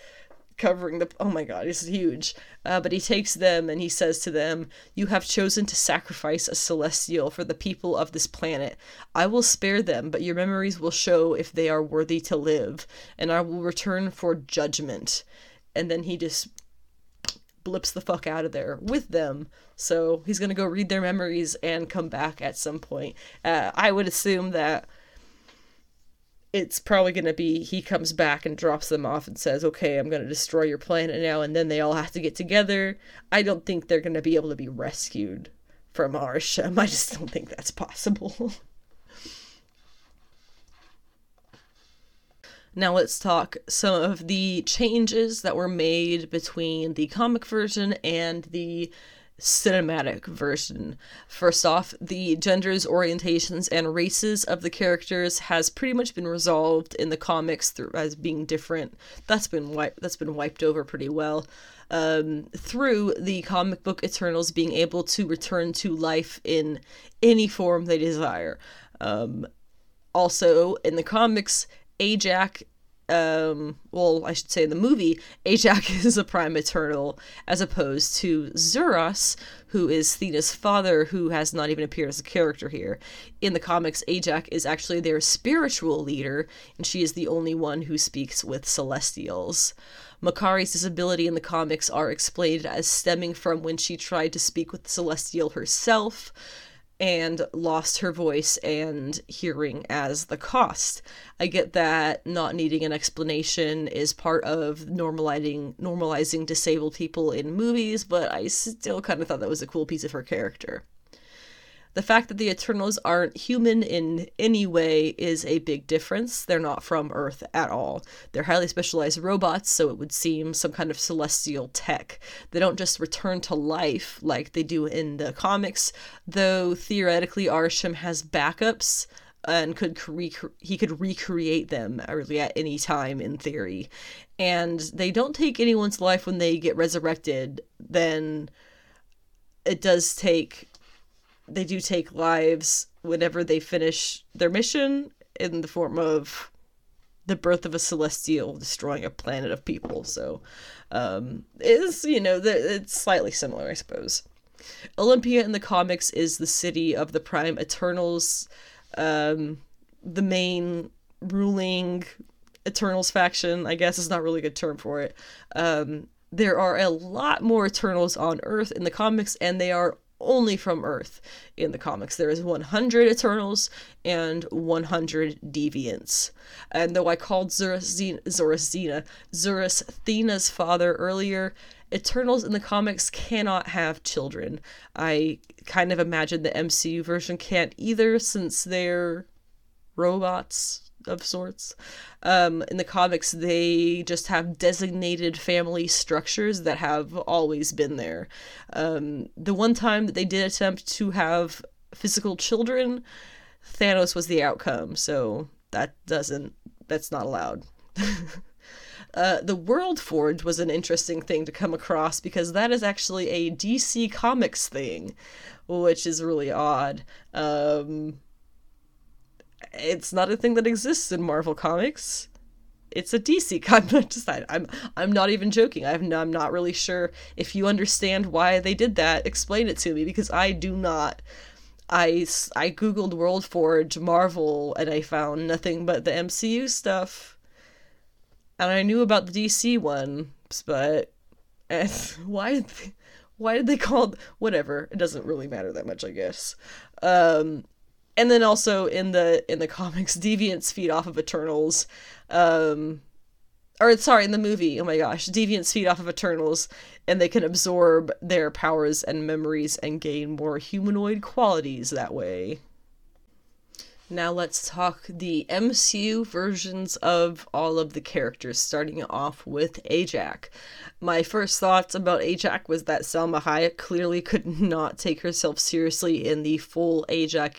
covering the oh my god he's huge. Uh, but he takes them and he says to them you have chosen to sacrifice a celestial for the people of this planet. I will spare them but your memories will show if they are worthy to live and i will return for judgment. And then he just blips the fuck out of there with them. So he's gonna go read their memories and come back at some point. Uh, i would assume that it's probably going to be he comes back and drops them off and says, "Okay, I'm going to destroy your planet now," and then they all have to get together. I don't think they're going to be able to be rescued from Arishem. I just don't think that's possible. now let's talk some of the changes that were made between the comic version and the cinematic version. First off, the genders, orientations, and races of the characters has pretty much been resolved in the comics through, as being different. That's been wiped. That's been wiped over pretty well. Um, through the comic book Eternals being able to return to life in any form they desire. Um, also, in the comics, Ajak um well i should say in the movie ajak is a prime eternal as opposed to zuras who is thena's father who has not even appeared as a character here. In the comics ajak is actually their spiritual leader and she is the only one who speaks with celestials. Makkari's disability in the comics are explained as stemming from when she tried to speak with the celestial herself and lost her voice and hearing as the cost. I get that not needing an explanation is part of normalizing normalizing disabled people in movies, but I still kind of thought that was a cool piece of her character. The fact that the Eternals aren't human in any way is a big difference. They're not from Earth at all. They're highly specialized robots, so it would seem some kind of celestial tech. They don't just return to life like they do in the comics, though theoretically Arishem has backups and could rec- he could recreate them really at any time in theory. And they don't take anyone's life when they get resurrected, then it does take they do take lives whenever they finish their mission in the form of the birth of a celestial destroying a planet of people. So, um, you know it's slightly similar, I suppose. Olympia in the comics is the city of the Prime Eternals, um, the main ruling Eternals faction. I guess is not really a good term for it. Um, there are a lot more Eternals on Earth in the comics, and they are only from Earth in the comics. There is 100 Eternals and 100 Deviants. And though I called Zuras Thena, Zurasthena's father earlier, Eternals in the comics cannot have children. I kind of imagine the MCU version can't either, since they're robots of sorts. Um, in the comics, they just have designated family structures that have always been there. Um, the one time that they did attempt to have physical children, Thanos was the outcome, so that doesn't, that's not allowed. Uh, the World Forge was an interesting thing to come across because that is actually a DC Comics thing, which is really odd. Um, it's not a thing that exists in Marvel Comics. It's a DC comic. I'm I'm not even joking. I'm I'm not really sure if you understand why they did that. Explain it to me because I do not. I, I googled World Forge Marvel and I found nothing but the MCU stuff and I knew about the DC one, but eh, why did they, why did they call it, whatever? It doesn't really matter that much, I guess. Um, and then also in the in the comics, deviants feed off of Eternals. Um, or sorry, in the movie, oh my gosh, deviants feed off of Eternals, and they can absorb their powers and memories and gain more humanoid qualities that way. Now let's talk the MCU versions of all of the characters, starting off with Ajak. My first thoughts about Ajak was that Salma Hayek clearly could not take herself seriously in the full Ajak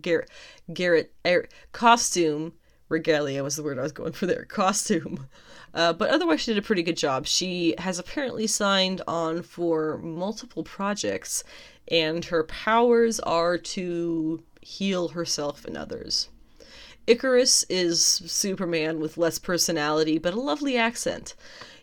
Garrett, Garrett er, costume. Regalia was the word I was going for there. Costume. Uh, but otherwise, she did a pretty good job. She has apparently signed on for multiple projects, and her powers are to heal herself and others. Ikaris is Superman with less personality, but a lovely accent.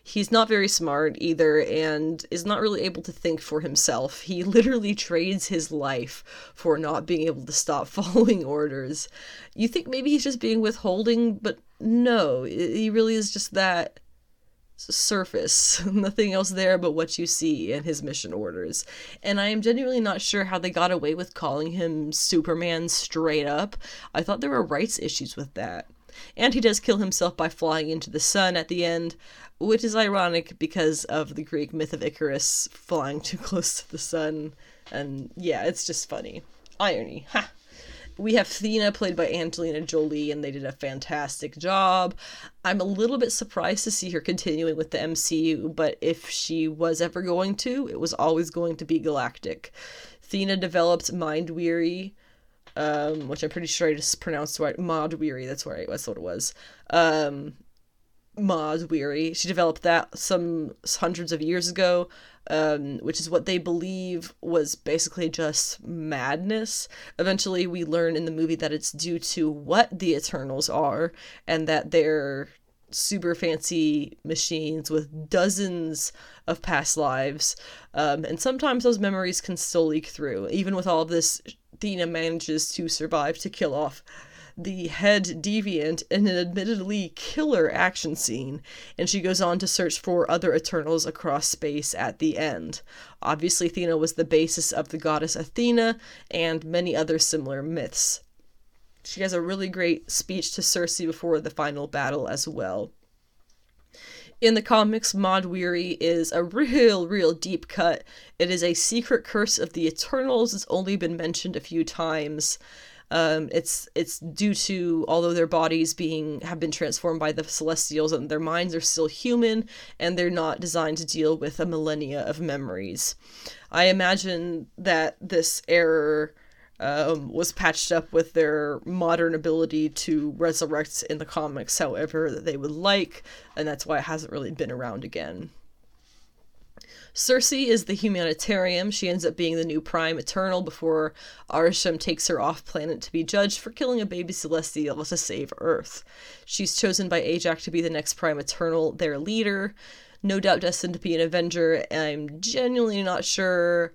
He's not very smart either and is not really able to think for himself. He literally trades his life for not being able to stop following orders. You think maybe he's just being withholding, but no, he really is just that surface, nothing else there but what you see in his mission orders. And I am genuinely not sure how they got away with calling him Superman straight up. I thought there were rights issues with that. And he does kill himself by flying into the sun at the end, which is ironic because of the Greek myth of Icarus flying too close to the sun. And yeah, it's just funny. Irony. Ha! We have Thena played by Angelina Jolie, and they did a fantastic job. I'm a little bit surprised to see her continuing with the MCU, but if she was ever going to, it was always going to be Galactic. Thena developed Mind Weary, um, which I'm pretty sure I just pronounced right. Mahd Wy'ry, that's right, that's what it was. Um, Mahd Wy'ry. She developed that some hundreds of years ago um, which is what they believe was basically just madness. Eventually, we learn in the movie that it's due to what the Eternals are, and that they're super fancy machines with dozens of past lives. Um, and sometimes those memories can still leak through. Even with all this, Thena manages to survive to kill off the head deviant in an admittedly killer action scene, and she goes on to search for other Eternals across space at the end. Obviously, Athena was the basis of the goddess Athena and many other similar myths. She has a really great speech to Sersi before the final battle as well. In the comics, Mahd Wy'ry is a real, real deep cut. It is a secret curse of the Eternals. It's only been mentioned a few times. Um, it's it's due to although their bodies being have been transformed by the Celestials and their minds are still human and they're not designed to deal with a millennia of memories. I imagine that this error um, was patched up with their modern ability to resurrect in the comics however that they would like, and that's why it hasn't really been around again. Sersi is the humanitarian. She ends up being the new Prime Eternal before Arishem takes her off planet to be judged for killing a baby Celestial to save Earth. She's chosen by Ajak to be the next Prime Eternal, their leader. No doubt destined to be an Avenger. I'm genuinely not sure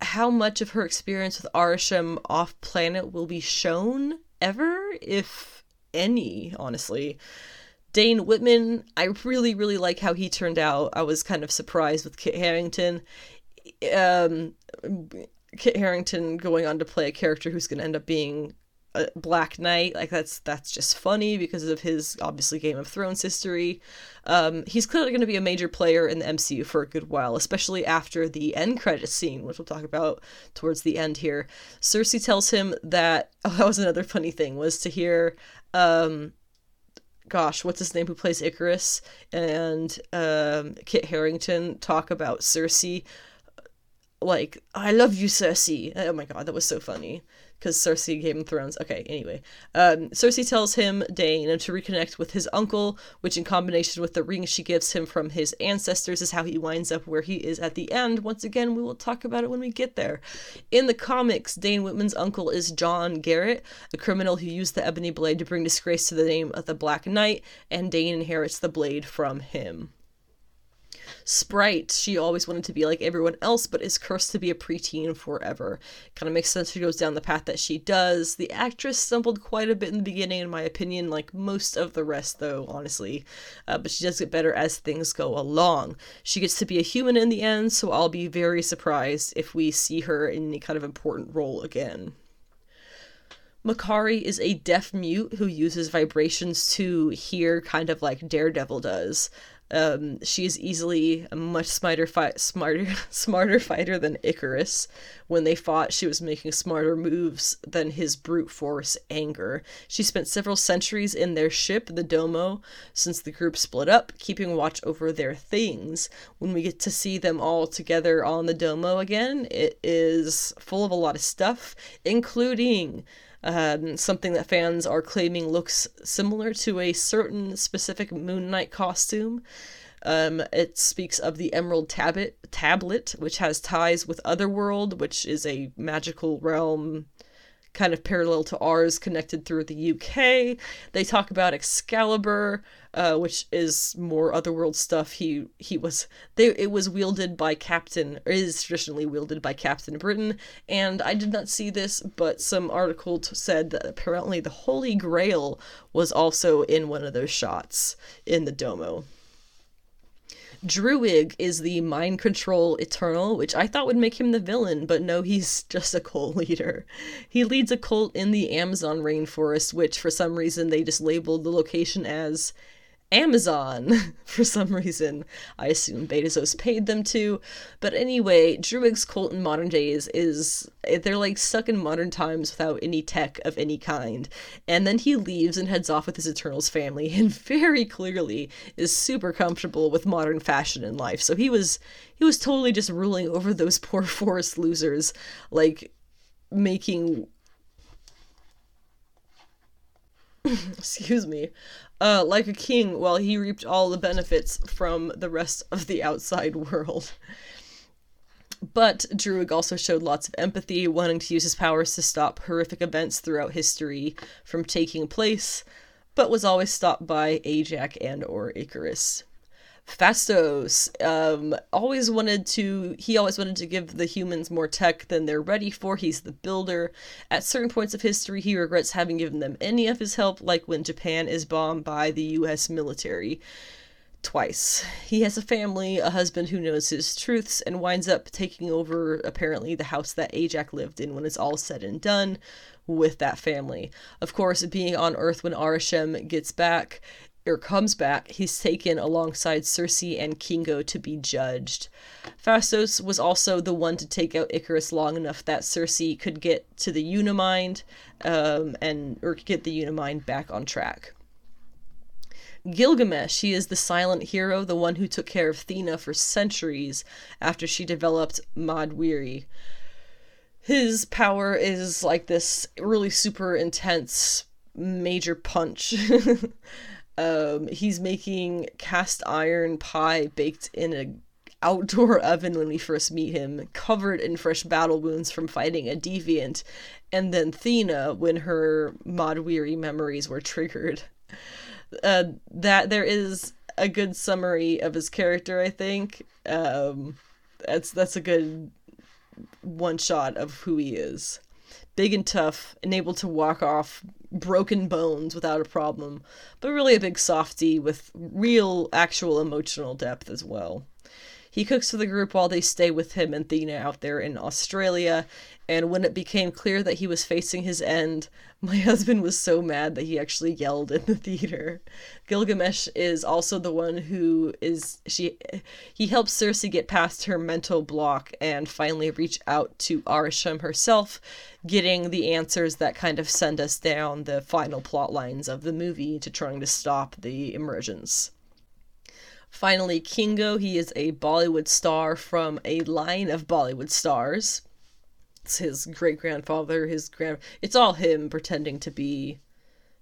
how much of her experience with Arishem off planet will be shown ever, if any, honestly. Dane Whitman, I really, really like how he turned out. I was kind of surprised with Kit Harington. Um, Kit Harington going on to play a character who's going to end up being a Black Knight. Like that's that's just funny because of his obviously Game of Thrones history. Um, he's clearly going to be a major player in the MCU for a good while, especially after the end credit scene, which we'll talk about towards the end here. Sersi tells him that oh, that was another funny thing was to hear. Um, gosh, what's his name who plays Ikaris and um, Kit Harington talk about Cersei like I love you, Cersei. Oh my god, that was so funny because Cersei Game of Thrones. Okay, anyway, um, Sersi tells him Dane to reconnect with his uncle, which in combination with the ring she gives him from his ancestors is how he winds up where he is at the end. Once again, we will talk about it when we get there. In the comics, Dane Whitman's uncle is John Garrett, a criminal who used the ebony blade to bring disgrace to the name of the Black Knight, and Dane inherits the blade from him. Sprite, she always wanted to be like everyone else, but is cursed to be a preteen forever. Kind of makes sense she goes down the path that she does. The actress stumbled quite a bit in the beginning, in my opinion, like most of the rest, though, honestly. Uh, but she does get better as things go along. She gets to be a human in the end, so I'll be very surprised if we see her in any kind of important role again. Makkari is a deaf mute who uses vibrations to hear, kind of like Daredevil does. Um, she is easily a much smarter, fi- smarter, smarter fighter than Ikaris. When they fought, she was making smarter moves than his brute force anger. She spent several centuries in their ship, the Domo, since the group split up, keeping watch over their things. When we get to see them all together on the Domo again, it is full of a lot of stuff, including um, something that fans are claiming looks similar to a certain specific Moon Knight costume. Um, it speaks of the Emerald Tablet, tablet, which has ties with Otherworld, which is a magical realm kind of parallel to ours, connected through the UK. They talk about Excalibur, uh, which is more otherworld stuff. He he was they it was wielded by Captain or is traditionally wielded by Captain Britain, and I did not see this, but some article t- said that apparently the Holy Grail was also in one of those shots in the Domo. Druig is the mind control eternal, which I thought would make him the villain, but no, he's just a cult leader. He leads a cult in the Amazon rainforest, which for some reason they just labeled the location as Amazon for some reason. I assume Bezos paid them to. But anyway, Druig's cult in modern days is they're like stuck in modern times without any tech of any kind. And then he leaves and heads off with his Eternals family and very clearly is super comfortable with modern fashion and life. So he was he was totally just ruling over those poor forest losers like making excuse me, uh, like a king while he reaped all the benefits from the rest of the outside world. But Druig also showed lots of empathy, wanting to use his powers to stop horrific events throughout history from taking place, but was always stopped by Ajak and or Ikaris. Phastos um, always wanted to, he always wanted to give the humans more tech than they're ready for. He's the builder. At certain points of history, he regrets having given them any of his help, like when Japan is bombed by the US military twice. He has a family, a husband who knows his truths, and winds up taking over apparently the house that Ajak lived in when it's all said and done with that family. Of course, being on Earth when Arishem gets back, or comes back, he's taken alongside Sersi and Kingo to be judged. Phastos was also the one to take out Ikaris long enough that Sersi could get to the Unimind um, and or get the Unimind back on track. Gilgamesh, he is the silent hero, the one who took care of Thena for centuries after she developed Mahd Wy'ry. His power is like this really super intense major punch. Um, he's making cast iron pie baked in an outdoor oven when we first meet him, covered in fresh battle wounds from fighting a deviant, and then Thena when her Mahd Wy'ry memories were triggered. Uh, that there is a good summary of his character, I think. Um, that's that's a good one shot of who he is. Big and tough, and able to walk off broken bones without a problem, but really a big softy with real, actual emotional depth as well. He cooks for the group while they stay with him and Thena out there in Australia. And when it became clear that he was facing his end, my husband was so mad that he actually yelled in the theater. Gilgamesh is also the one who is she he helps Sersi get past her mental block and finally reach out to Arishem herself, getting the answers that kind of send us down the final plot lines of the movie to trying to stop the emergence. Finally, Kingo, he is a Bollywood star from a line of Bollywood stars it's his great grandfather, his grand. It's all him pretending to be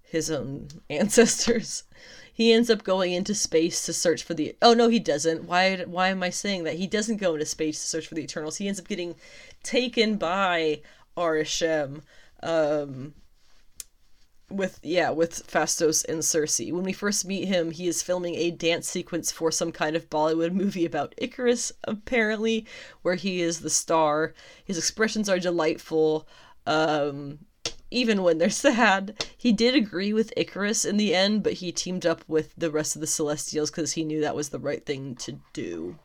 his own ancestors. He ends up going into space to search for the. Oh no, he doesn't. Why? Why am I saying that? He doesn't go into space to search for the Eternals. He ends up getting taken by Arishem. Um, with yeah with Phastos and Sersi. When we first meet him, he is filming a dance sequence for some kind of Bollywood movie about Ikaris, apparently, where he is the star. His expressions are delightful. Um, even when they're sad. He did agree with Ikaris in the end, but he teamed up with the rest of the Celestials because he knew that was the right thing to do.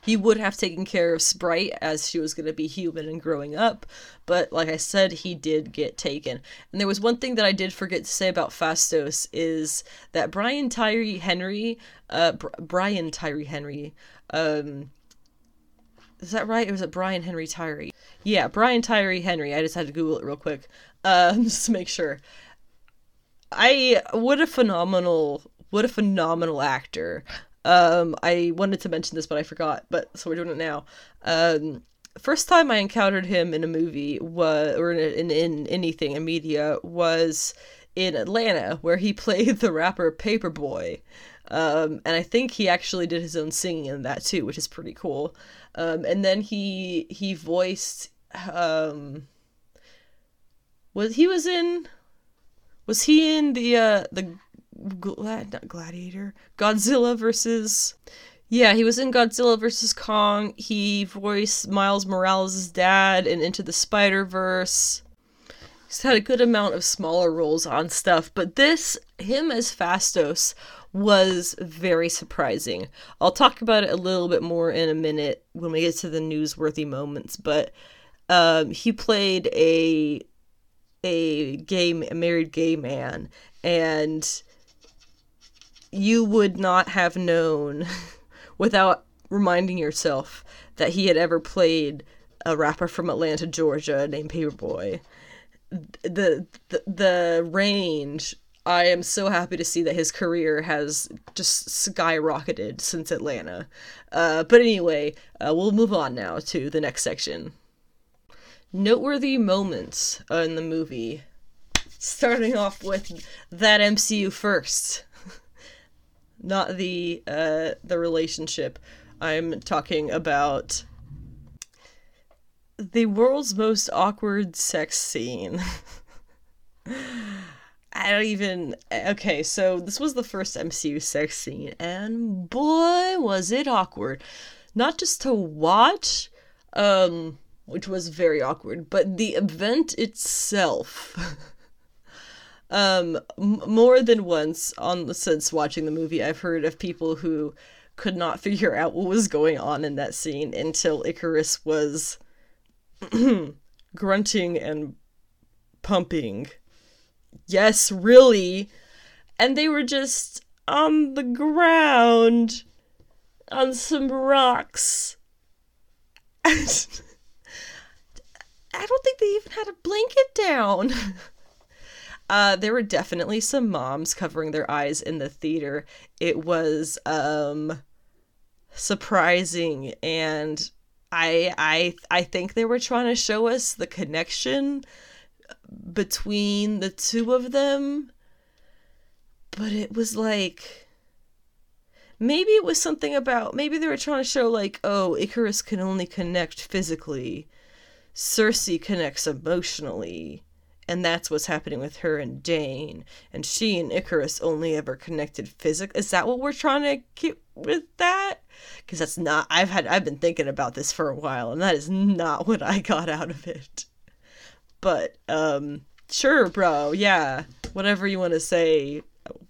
He would have taken care of Sprite as she was going to be human and growing up, but like I said, he did get taken. And there was one thing that I did forget to say about Phastos is that Brian Tyree Henry, uh, Br- Brian Tyree Henry, um, is that right? It was a Brian Henry Tyree. Yeah, Brian Tyree Henry. I just had to Google it real quick, um, just to make sure. I what a phenomenal what a phenomenal actor. Um, I wanted to mention this, but I forgot. But so we're doing it now. Um, first time I encountered him in a movie was, or in, in, in anything in media was in Atlanta, where he played the rapper Paperboy. Um, and I think he actually did his own singing in that too, which is pretty cool. Um, and then he he voiced um, was he was in was he in the uh the Glad, not Gladiator, Godzilla versus. Yeah, he was in Godzilla versus Kong. He voiced Miles Morales' dad in Into the Spider Verse. He's had a good amount of smaller roles on stuff, but this, him as Phastos was very surprising. I'll talk about it a little bit more in a minute when we get to the newsworthy moments, but um, he played a a gay a married gay man and you would not have known without reminding yourself that he had ever played a rapper from Atlanta, Georgia named Paperboy. The, the the range I am so happy to see that his career has just skyrocketed since Atlanta. Uh, but anyway, uh, we'll move on now to the next section. Noteworthy moments in the movie. Starting off with that MCU first not the uh, the relationship. I'm talking about the world's most awkward sex scene. I don't even. Okay, so this was the first MCU sex scene, and boy, was it awkward. Not just to watch, um, which was very awkward, but the event itself. Um, m- more than once on since watching the movie, I've heard of people who could not figure out what was going on in that scene until Ikaris was grunting and pumping. Yes, really. And they were just on the ground on some rocks. I don't think they even had a blanket down. Uh, there were definitely some moms covering their eyes in the theater. It was um, surprising, and I I I think they were trying to show us the connection between the two of them, but it was like maybe it was something about maybe they were trying to show like oh Ikaris can only connect physically, Sersi connects emotionally and that's what's happening with her and Dane. And she and Ikaris only ever connected physically. Is that what we're trying to get with that? Because that's not. I've had. I've been thinking about this for a while, and that is not what I got out of it. But um, sure, bro. Yeah, whatever you want to say.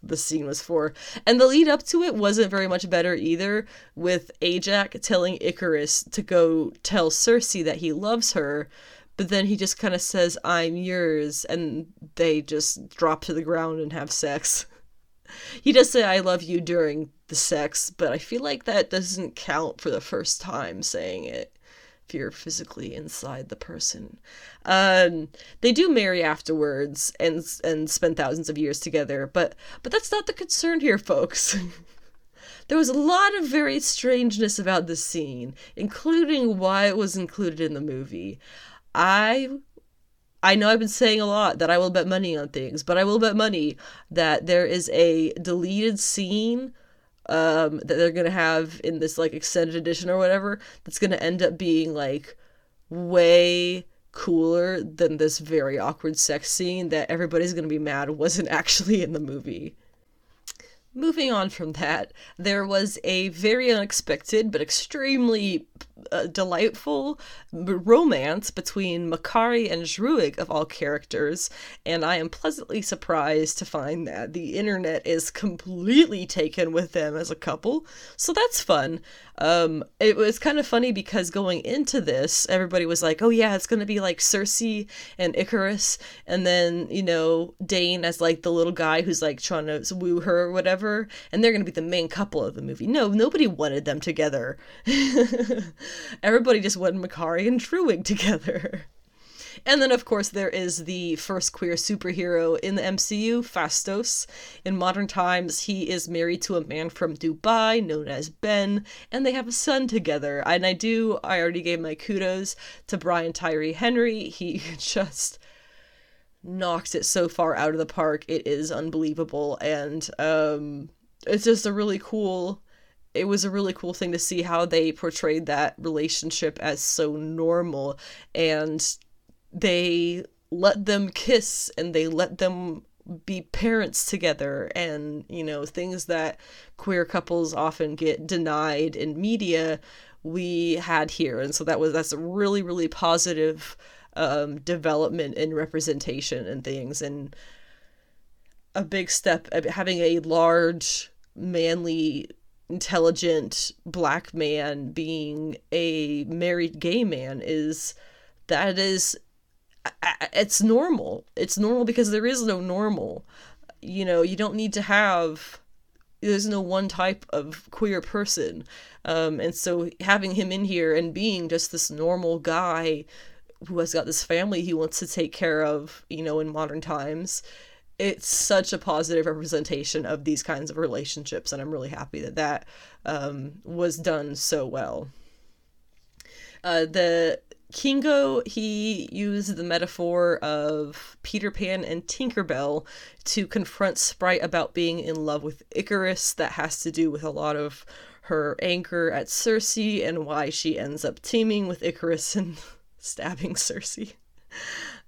the scene was for. And the lead up to it wasn't very much better either, with Ajak telling Ikaris to go tell Sersi that he loves her, but then he just kind of says, I'm yours, and they just drop to the ground and have sex. he does say, I love you during the sex, but I feel like that doesn't count for the first time saying it if you're physically inside the person. Um, they do marry afterwards and and spend thousands of years together, but but that's not the concern here, folks. there was a lot of very strangeness about this scene, including why it was included in the movie. I I know I've been saying a lot that I will bet money on things, but I will bet money that there is a deleted scene um, that they're gonna have in this like extended edition or whatever that's gonna end up being like way cooler than this very awkward sex scene that everybody's gonna be mad wasn't actually in the movie. Moving on from that, there was a very unexpected but extremely uh, delightful romance between Makkari and Druig, of all characters, and I am pleasantly surprised to find that the internet is completely taken with them as a couple, so that's fun. Um, it was kind of funny because going into this, everybody was like, oh yeah, it's gonna be like Sersi and Ikaris, and then, you know, Dane as like the little guy who's like trying to woo her or whatever, and they're gonna be the main couple of the movie. No, nobody wanted them together. Everybody just wanted Makkari and Druig together. And then, of course, there is the first queer superhero in the MCU, Phastos. In modern times, he is married to a man from Dubai known as Ben, and they have a son together. And I do, I already gave my kudos to Brian Tyree Henry. He just knocked it so far out of the park. It is unbelievable. And um, it's just a really cool it was a really cool thing to see how they portrayed that relationship as so normal. And they let them kiss and they let them be parents together. And you know things that queer couples often get denied in media we had here. And so that was that's a really really positive um, development in representation and things. And a big step having a large manly intelligent black man being a married gay man is that is it's normal. It's normal because there is no normal. You know, you don't need to have there's no one type of queer person. Um, and so having him in here and being just this normal guy who has got this family he wants to take care of, you know, in modern times, it's such a positive representation of these kinds of relationships. And I'm really happy that that um, was done so well. Uh, the Kingo, he used the metaphor of Peter Pan and Tinkerbell to confront Sprite about being in love with Ikaris. That has to do with a lot of her anger at Sersi and why she ends up teaming with Ikaris and stabbing Sersi.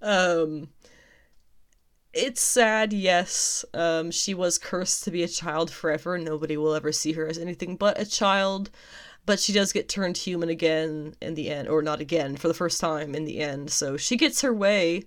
Um, it's sad, yes. Um, she was cursed to be a child forever. Nobody will ever see her as anything but a child but she does get turned human again in the end or not again for the first time in the end so she gets her way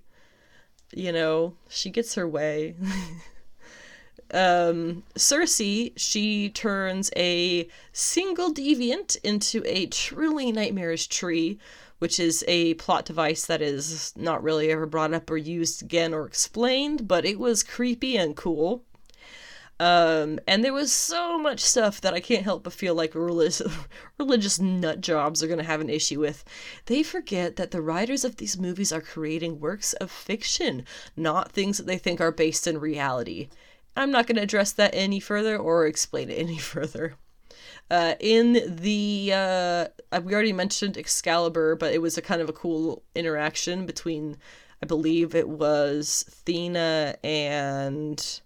you know she gets her way um Sersi she turns a single deviant into a truly nightmarish tree which is a plot device that is not really ever brought up or used again or explained but it was creepy and cool um, and there was so much stuff that I can't help but feel like religious, religious nut jobs are going to have an issue with. They forget that the writers of these movies are creating works of fiction, not things that they think are based in reality. I'm not going to address that any further or explain it any further. Uh, in the uh, we already mentioned Excalibur, but it was a kind of a cool interaction between, I believe it was Thena and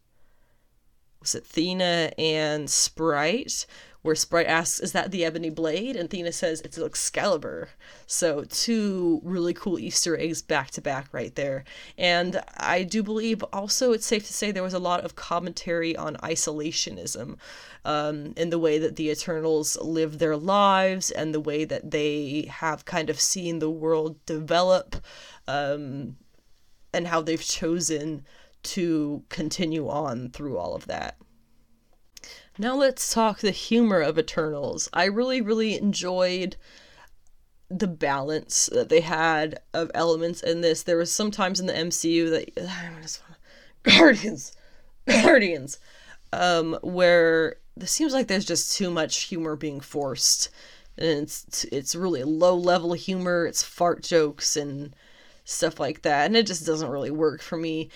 was it Thena and Sprite, where Sprite asks, "Is that the ebony blade?" and Thena says, "It's Excalibur." So two really cool Easter eggs back to back right there. And I do believe also it's safe to say there was a lot of commentary on isolationism, um, in the way that the Eternals live their lives and the way that they have kind of seen the world develop, um, and how they've chosen to continue on through all of that. Now let's talk the humor of Eternals. I really, really enjoyed the balance that they had of elements in this. There was sometimes in the MCU that I just want Guardians, Guardians, um, where it seems like there's just too much humor being forced, and it's it's really low level humor. It's fart jokes and stuff like that, and it just doesn't really work for me.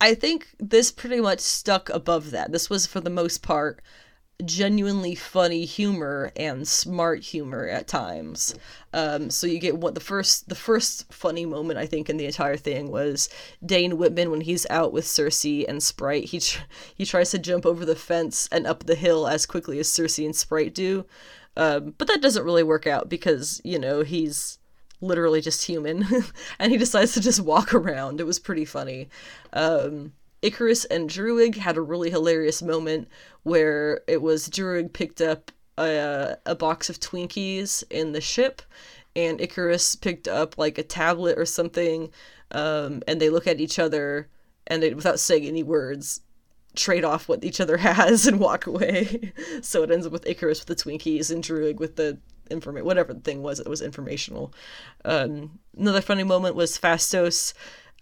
I think this pretty much stuck above that. This was for the most part genuinely funny humor and smart humor at times. Um, so you get what the first the first funny moment I think in the entire thing was Dane Whitman when he's out with Sersi and Sprite. He tr- he tries to jump over the fence and up the hill as quickly as Sersi and Sprite do, um, but that doesn't really work out because you know he's literally just human and he decides to just walk around. It was pretty funny. Um, Ikaris and Druig had a really hilarious moment where it was Druig picked up a, a box of Twinkies in the ship, and Ikaris picked up like a tablet or something, um, and they look at each other and they, without saying any words, trade off what each other has and walk away. so it ends up with Ikaris with the Twinkies and Druig with the information, whatever the thing was, it was informational. Um, another funny moment was Phastos.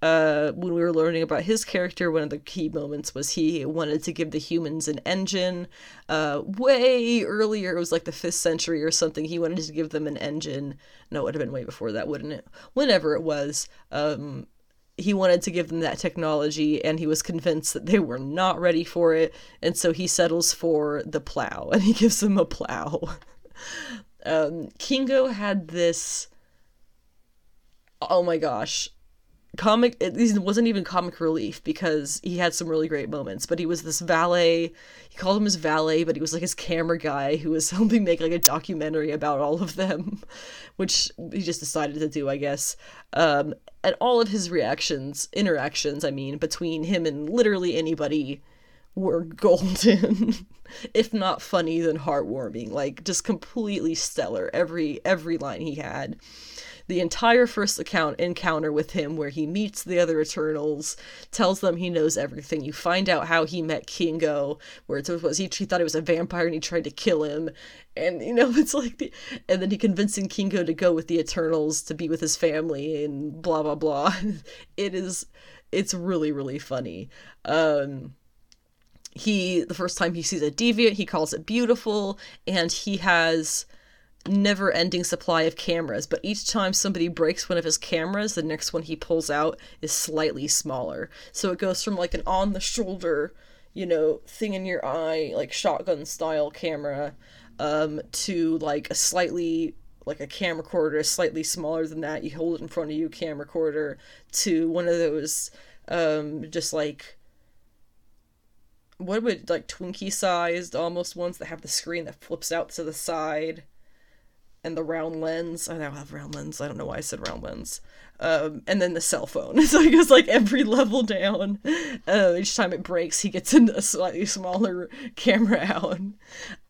uh, when we were learning about his character, one of the key moments was he wanted to give the humans an engine. Uh, way earlier, it was like the fifth century or something. He wanted to give them an engine. No, it would have been way before that, wouldn't it? Whenever it was, um, he wanted to give them that technology, and he was convinced that they were not ready for it, and so he settles for the plow, and he gives them a plow. Um, Kingo had this. Oh my gosh comic it wasn't even comic relief because he had some really great moments but he was this valet he called him his valet but he was like his camera guy who was helping make like a documentary about all of them which he just decided to do i guess um, and all of his reactions interactions i mean between him and literally anybody were golden if not funny then heartwarming like just completely stellar every every line he had the entire first account encounter with him where he meets the other Eternals, tells them he knows everything. You find out how he met Kingo, where it was he, he thought he was a vampire and he tried to kill him. And you know, it's like the, and then he convincing Kingo to go with the Eternals to be with his family and blah blah blah. it is it's really, really funny. Um he the first time he sees a deviant, he calls it beautiful, and he has never ending supply of cameras, but each time somebody breaks one of his cameras, the next one he pulls out is slightly smaller. So it goes from like an on the shoulder, you know, thing in your eye, like shotgun style camera, um, to like a slightly like a camcorder slightly smaller than that. You hold it in front of you, camcorder, to one of those um just like what would like Twinkie sized almost ones that have the screen that flips out to the side and the round lens. I now have round lens. I don't know why I said round lens um, and then the cell phone. So he goes like every level down. Uh, each time it breaks, he gets into a slightly smaller camera out.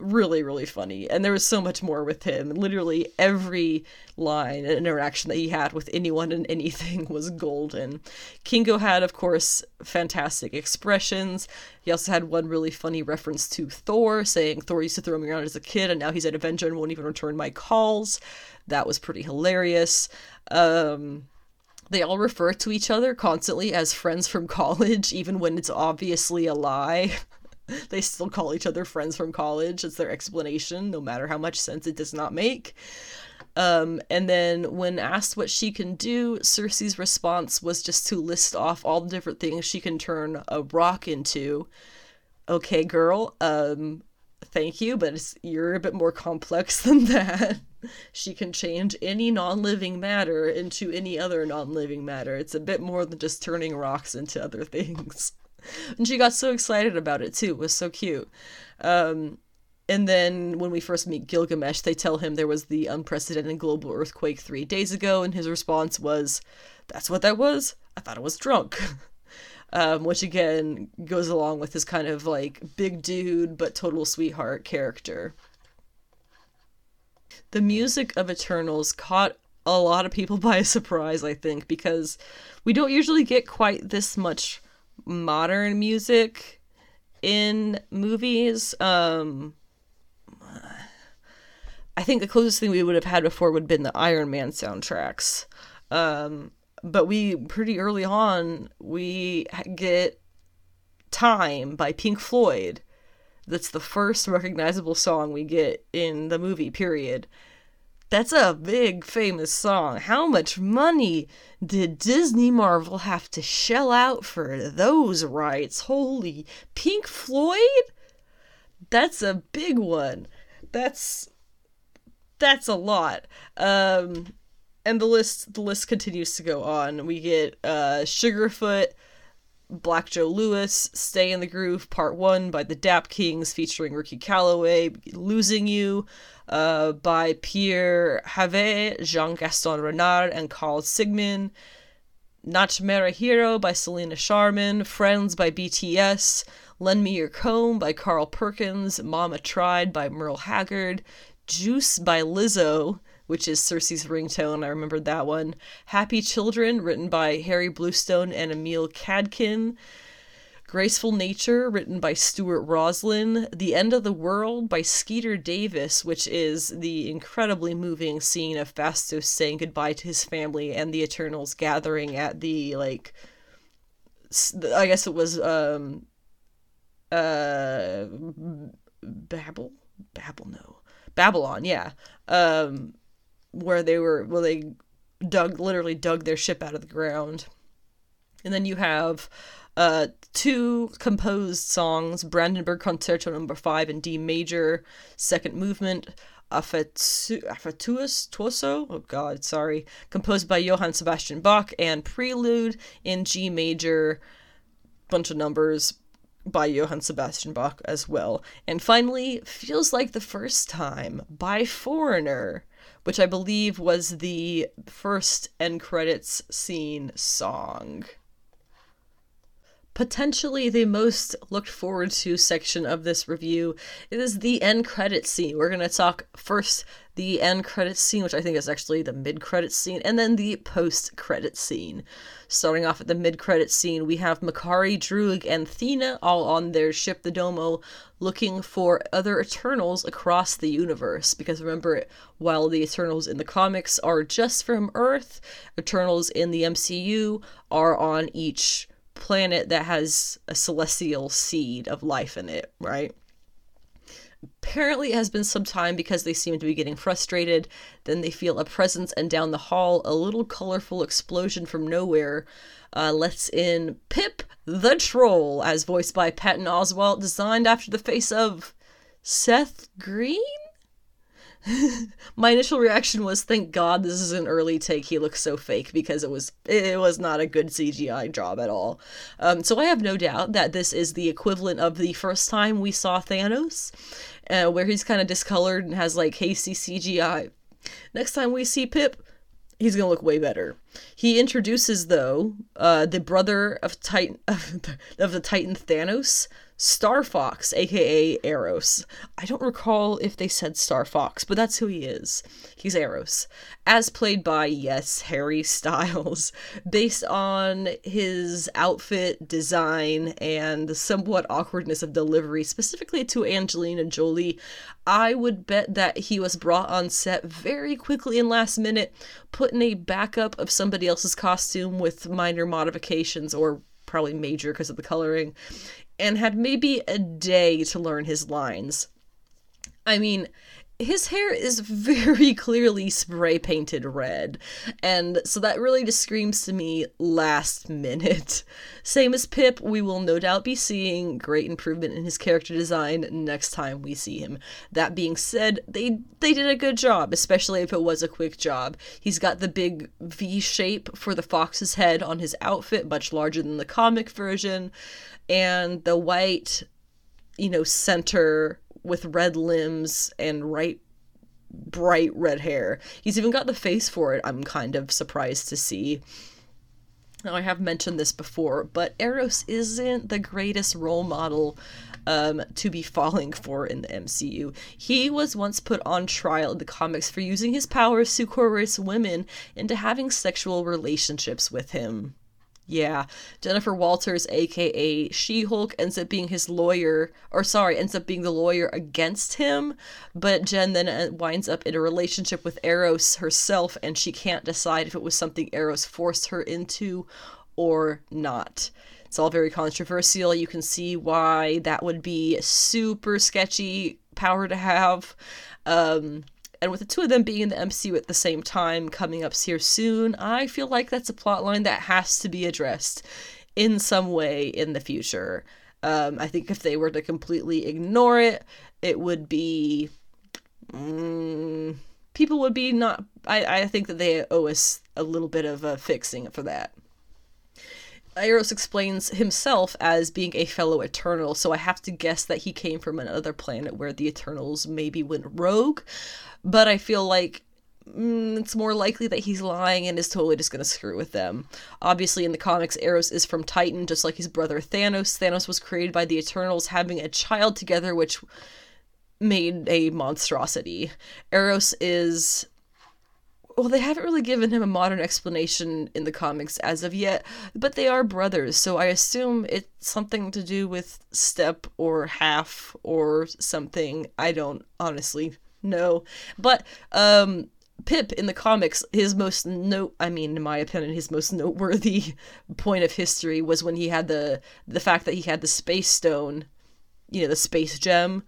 Really, really funny. And there was so much more with him. Literally every line and interaction that he had with anyone and anything was golden. Kingo had, of course, fantastic expressions. He also had one really funny reference to Thor, saying Thor used to throw me around as a kid, and now he's an Avenger and won't even return my calls. That was pretty hilarious. Um, they all refer to each other constantly as friends from college, even when it's obviously a lie. they still call each other friends from college. It's their explanation, no matter how much sense it does not make. Um, and then, when asked what she can do, Sersi's response was just to list off all the different things she can turn a rock into. Okay, girl, um, thank you, but you're a bit more complex than that she can change any non living matter into any other non living matter. It's a bit more than just turning rocks into other things. and she got so excited about it too. It was so cute. Um, and then when we first meet Gilgamesh, they tell him there was the unprecedented global earthquake three days ago, and his response was, That's what that was? I thought I was drunk. um, which again goes along with his kind of like big dude but total sweetheart character the music of Eternals caught a lot of people by surprise, I think, because we don't usually get quite this much modern music in movies. Um, I think the closest thing we would have had before would have been the Iron Man soundtracks. Um, but we pretty early on we get Time by Pink Floyd. That's the first recognizable song we get in the movie, period. That's a big famous song. How much money did Disney Marvel have to shell out for those rights? Holy Pink Floyd? That's a big one. That's that's a lot. Um and the list the list continues to go on. We get uh Sugarfoot, Black Joe Lewis, Stay in the Groove, Part 1 by the Dap Kings featuring Ricky Calloway, Losing You uh, by Pierre Havet, Jean Gaston Renard, and Carl Sigman, Nachmera Hero by Selena Sharman, Friends by BTS, Lend Me Your Comb by Carl Perkins, Mama Tried by Merle Haggard, Juice by Lizzo, which is Sersi's ringtone. I remembered that one. Happy Children, written by Harry Bluestone and Emil Cadkin. Graceful Nature, written by Stuart Roslin. The End of the World by Skeeter Davis, which is the incredibly moving scene of Phastos saying goodbye to his family and the Eternals gathering at the, like, I guess it was, um, uh, Babel? Babel, no. Babylon, yeah. Um, where they were well they dug literally dug their ship out of the ground. And then you have uh, two composed songs, Brandenburg Concerto number 5 in D major, second movement, Affettuoso, oh god, sorry, composed by Johann Sebastian Bach, and Prelude in G major, bunch of numbers by Johann Sebastian Bach as well. And finally, Feels Like the First Time by Foreigner which I believe was the first end credits scene song. Potentially the most looked forward to section of this review is the end credits scene. We're going to talk first the end credits scene, which I think is actually the mid credits scene, and then the post credits scene. Starting off at the mid credits scene, we have Makkari, Druig, and Thena all on their ship, the Domo, looking for other Eternals across the universe. Because remember, while the Eternals in the comics are just from Earth, Eternals in the MCU are on each planet that has a celestial seed of life in it, right? Apparently, it has been some time because they seem to be getting frustrated. Then they feel a presence, and down the hall, a little colorful explosion from nowhere uh, lets in Pip the Troll, as voiced by Patton Oswalt, designed after the face of Seth Green? my initial reaction was thank god this is an early take. He looks so fake because it was it was not a good cgi job at all. Um, so i have no doubt that this is the equivalent of the first time we saw thanos uh, where he's kind of discolored and has like hasty cgi next time we see pip he's gonna look way better. He introduces though uh, the brother of Titan of the, Titan Thanos, Star Fox, aka Eros. I don't recall if they said Star Fox, but that's who he is. He's Eros, as played by, yes, Harry Styles, based on his outfit design and the somewhat awkwardness of delivery, specifically to Angelina Jolie. I would bet that he was brought on set very quickly and last minute, put in a backup of somebody else's costume with minor modifications or probably major because of the coloring, and had maybe a day to learn his lines. I mean, his hair is very clearly spray painted red, and so that really just screams to me last minute. Same as Pip, we will no doubt be seeing great improvement in his character design next time we see him. That being said, they they did a good job, especially if it was a quick job. He's got the big V shape for the fox's head on his outfit, much larger than the comic version, and the white, you know, center with red limbs and right bright red hair. He's even got the face for it. I'm kind of surprised to see. Now, I have mentioned this before, but Eros isn't the greatest role model um, to be falling for in the MCU. He was once put on trial in the comics for using his powers to coerce women into having sexual relationships with him. Yeah, Jennifer Walters, aka She Hulk, ends up being his lawyer, or sorry, ends up being the lawyer against him. But Jen then uh, winds up in a relationship with Eros herself, and she can't decide if it was something Eros forced her into or not. It's all very controversial. You can see why that would be super sketchy power to have. Um, and with the two of them being in the MCU at the same time coming up here soon, I feel like that's a plot line that has to be addressed in some way in the future. Um, I think if they were to completely ignore it, it would be. Mm, people would be not. I, I think that they owe us a little bit of a fixing for that. Eros explains himself as being a fellow Eternal, so I have to guess that he came from another planet where the Eternals maybe went rogue. But I feel like mm, it's more likely that he's lying and is totally just going to screw with them. Obviously, in the comics, Eros is from Titan, just like his brother Thanos. Thanos was created by the Eternals having a child together, which made a monstrosity. Eros is well, they haven't really given him a modern explanation in the comics as of yet, but they are brothers, so I assume it's something to do with step or half or something. I don't honestly know. But um Pip in the comics, his most note I mean, in my opinion, his most noteworthy point of history was when he had the the fact that he had the space stone, you know, the space gem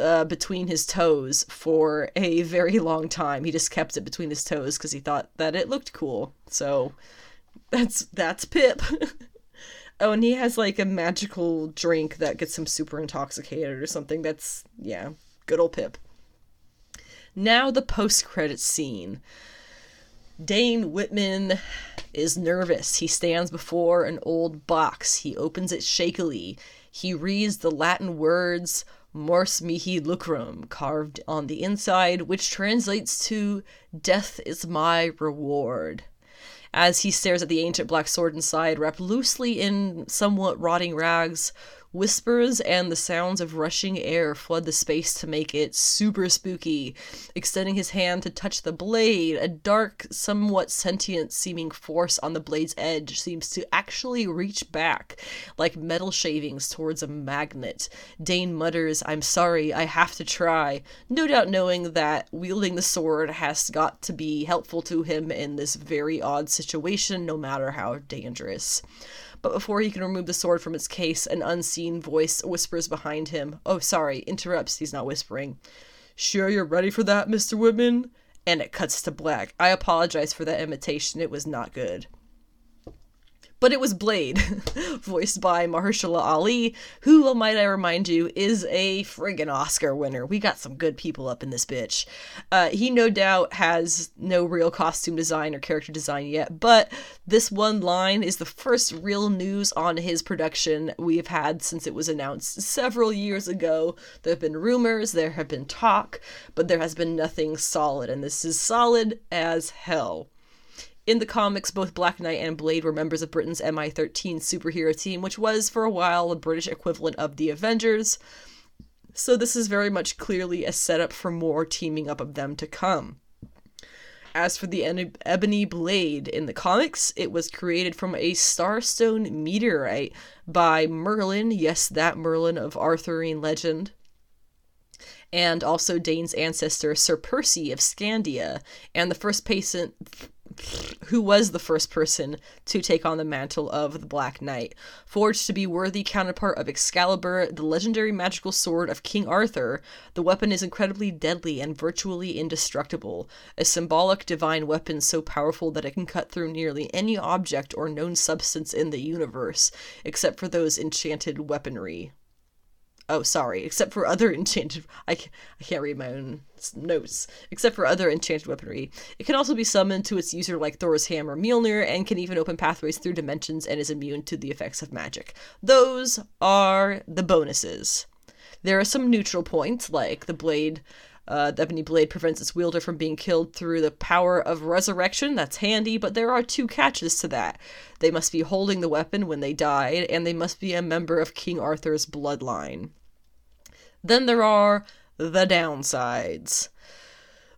uh, between his toes for a very long time. He just kept it between his toes because he thought that it looked cool. So that's that's Pip. oh, and he has like a magical drink that gets him super intoxicated or something. That's yeah, good old Pip. Now the post-credit scene. Dane Whitman is nervous. He stands before an old box. He opens it shakily. He reads the Latin words Mors mihi lucrum carved on the inside, which translates to Death is my reward. As he stares at the ancient black sword inside, wrapped loosely in somewhat rotting rags, Whispers and the sounds of rushing air flood the space to make it super spooky. Extending his hand to touch the blade, a dark, somewhat sentient seeming force on the blade's edge seems to actually reach back, like metal shavings towards a magnet. Dane mutters, I'm sorry, I have to try, no doubt knowing that wielding the sword has got to be helpful to him in this very odd situation, no matter how dangerous but before he can remove the sword from its case, an unseen voice whispers behind him. Oh, sorry, interrupts, he's not whispering. Sure you're ready for that, Mr. Whitman? And it cuts to black. I apologize for that imitation, it was not good but it was Blade, voiced by Mahershala Ali, who, might I remind you, is a friggin' Oscar winner. We got some good people up in this bitch. Uh, he no doubt has no real costume design or character design yet, but this one line is the first real news on his production we have had since it was announced several years ago. There have been rumors, there have been talk, but there has been nothing solid, and this is solid as hell. In the comics, both Black Knight and Blade were members of Britain's MI13 superhero team, which was, for a while, the British equivalent of the Avengers. So, this is very much clearly a setup for more teaming up of them to come. As for the Ebony Blade in the comics, it was created from a Starstone meteorite by Merlin, yes, that Merlin of Arthurian legend, and also Dane's ancestor Sir Percy of Scandia, and the first patient who was the first person to take on the mantle of the Black Knight. Forged to be worthy counterpart of Excalibur, the legendary magical sword of King Arthur, the weapon is incredibly deadly and virtually indestructible, a symbolic divine weapon so powerful that it can cut through nearly any object or known substance in the universe, except for those enchanted weaponry oh sorry except for other enchanted I, I can't read my own notes except for other enchanted weaponry it can also be summoned to its user like thor's hammer mjolnir and can even open pathways through dimensions and is immune to the effects of magic those are the bonuses there are some neutral points like the blade uh, the ebony blade prevents its wielder from being killed through the power of resurrection. That's handy, but there are two catches to that. They must be holding the weapon when they died, and they must be a member of King Arthur's bloodline. Then there are the downsides.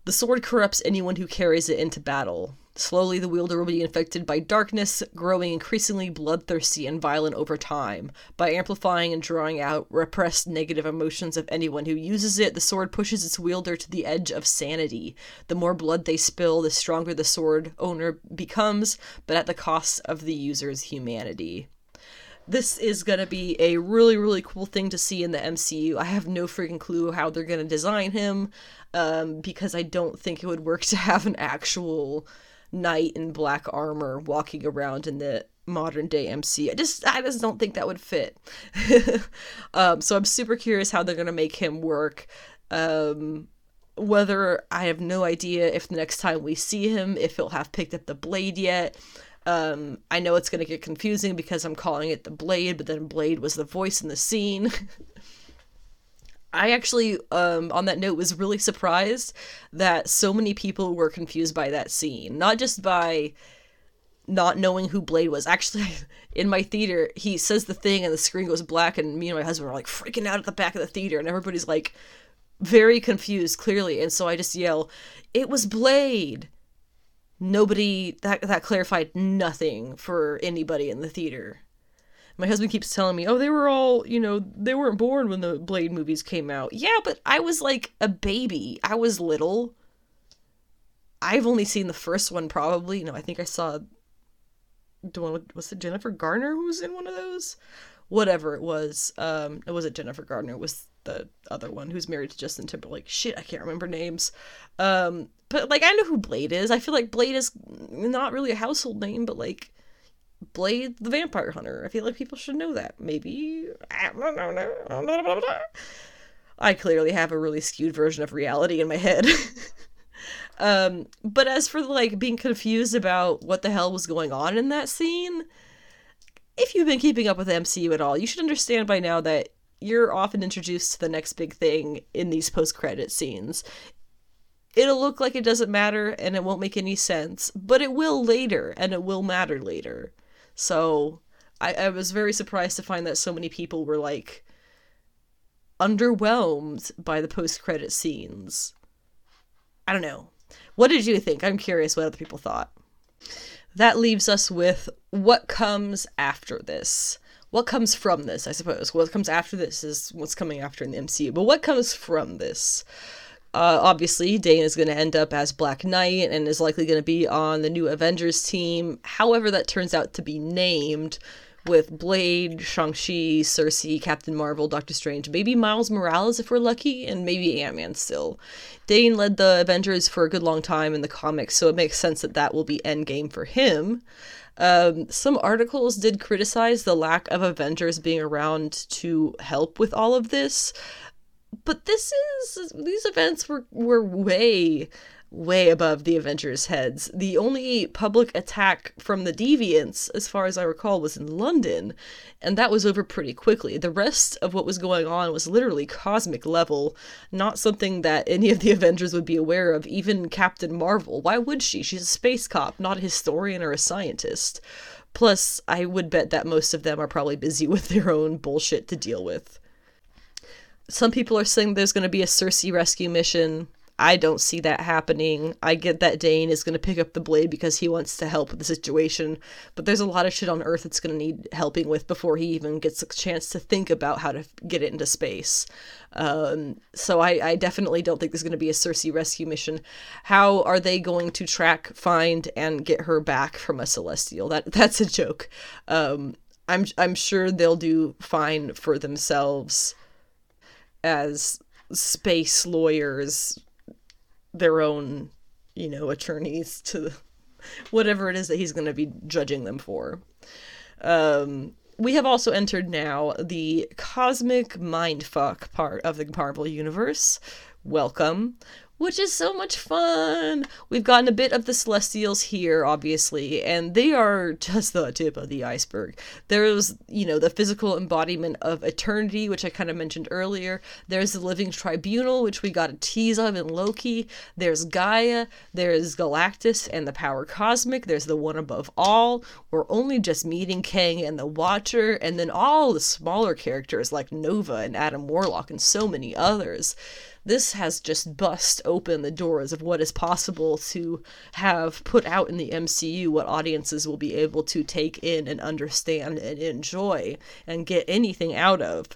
The sword corrupts anyone who carries it into battle. Slowly, the wielder will be infected by darkness, growing increasingly bloodthirsty and violent over time. By amplifying and drawing out repressed negative emotions of anyone who uses it, the sword pushes its wielder to the edge of sanity. The more blood they spill, the stronger the sword owner becomes, but at the cost of the user's humanity this is going to be a really really cool thing to see in the MCU. I have no freaking clue how they're going to design him um, because I don't think it would work to have an actual knight in black armor walking around in the modern day MC. I just I just don't think that would fit. um, so I'm super curious how they're gonna make him work. Um, whether I have no idea if the next time we see him, if he'll have picked up the blade yet. Um, I know it's gonna get confusing because I'm calling it the blade, but then Blade was the voice in the scene. I actually, um, on that note, was really surprised that so many people were confused by that scene. Not just by not knowing who Blade was. Actually, in my theater, he says the thing and the screen goes black, and me and my husband are like freaking out at the back of the theater, and everybody's like very confused, clearly. And so I just yell, It was Blade! Nobody, that, that clarified nothing for anybody in the theater my husband keeps telling me, "Oh, they were all, you know, they weren't born when the Blade movies came out." Yeah, but I was like a baby. I was little. I've only seen the first one probably. No, I think I saw the one with, was it Jennifer Garner who was in one of those? Whatever it was. Um it wasn't Jennifer Garner, it was the other one who's married to Justin Timberlake. Shit, I can't remember names. Um but like I know who Blade is. I feel like Blade is not really a household name, but like Blade the Vampire Hunter. I feel like people should know that. Maybe. I clearly have a really skewed version of reality in my head. um, but as for like being confused about what the hell was going on in that scene, if you've been keeping up with MCU at all, you should understand by now that you're often introduced to the next big thing in these post credit scenes. It'll look like it doesn't matter and it won't make any sense, but it will later and it will matter later. So I, I was very surprised to find that so many people were like underwhelmed by the post credit scenes. I don't know. What did you think? I'm curious what other people thought. That leaves us with what comes after this. What comes from this, I suppose. What comes after this is what's coming after in the MCU. But what comes from this? Uh, obviously, Dane is going to end up as Black Knight and is likely going to be on the new Avengers team. However, that turns out to be named with Blade, Shang-Chi, Sersi, Captain Marvel, Doctor Strange, maybe Miles Morales if we're lucky, and maybe Ant-Man still. Dane led the Avengers for a good long time in the comics, so it makes sense that that will be endgame for him. Um, some articles did criticize the lack of Avengers being around to help with all of this but this is these events were were way way above the Avengers' heads. The only public attack from the Deviants, as far as I recall, was in London, and that was over pretty quickly. The rest of what was going on was literally cosmic level, not something that any of the Avengers would be aware of, even Captain Marvel. Why would she? She's a space cop, not a historian or a scientist. Plus, I would bet that most of them are probably busy with their own bullshit to deal with. Some people are saying there's going to be a Sersi rescue mission. I don't see that happening. I get that Dane is going to pick up the blade because he wants to help with the situation, but there's a lot of shit on Earth that's going to need helping with before he even gets a chance to think about how to get it into space. Um, so I, I definitely don't think there's going to be a Sersi rescue mission. How are they going to track, find, and get her back from a Celestial? That that's a joke. Um, I'm I'm sure they'll do fine for themselves as space lawyers their own, you know, attorneys to whatever it is that he's going to be judging them for. Um, we have also entered now the cosmic mindfuck part of the Marvel universe. Welcome which is so much fun. We've gotten a bit of the Celestials here, obviously, and they are just the tip of the iceberg. There's, you know, the physical embodiment of eternity, which I kind of mentioned earlier. There's the living tribunal, which we got a tease of in Loki. There's Gaia. There's Galactus and the power cosmic. There's the one above all. We're only just meeting Kang and the Watcher, and then all the smaller characters like Nova and Adam Warlock and so many others this has just bust open the doors of what is possible to have put out in the MCU, what audiences will be able to take in and understand and enjoy and get anything out of.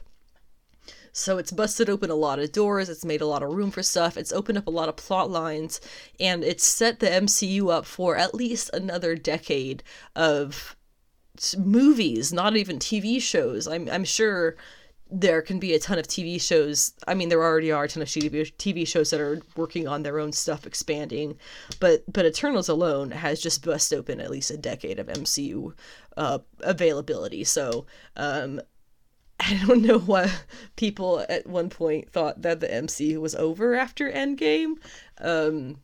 So it's busted open a lot of doors, it's made a lot of room for stuff, it's opened up a lot of plot lines, and it's set the MCU up for at least another decade of movies, not even TV shows. I'm, I'm sure there can be a ton of TV shows. I mean, there already are a ton of TV shows that are working on their own stuff, expanding, but but Eternals alone has just bust open at least a decade of MCU uh, availability. So um, I don't know why people at one point thought that the MCU was over after Endgame. Um,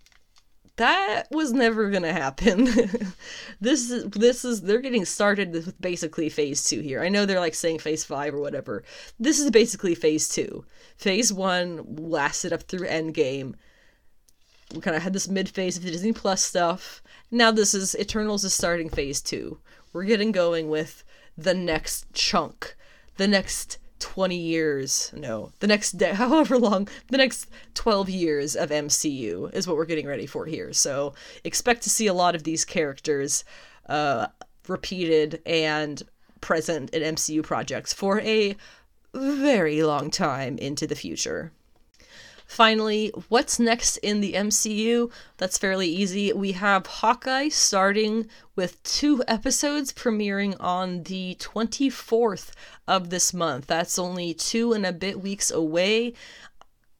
that was never gonna happen. this is this is they're getting started with basically phase two here. I know they're like saying phase five or whatever. This is basically phase two. Phase one lasted up through Endgame. We kind of had this mid phase of the Disney Plus stuff. Now this is Eternals is starting phase two. We're getting going with the next chunk, the next 20 years no the next day however long the next 12 years of mcu is what we're getting ready for here. So expect to see a lot of these characters uh, repeated and present in mcu projects for a very long time into the future Finally, what's next in the MCU? That's fairly easy. We have Hawkeye starting with two episodes premiering on the 24th of this month. That's only two and a bit weeks away.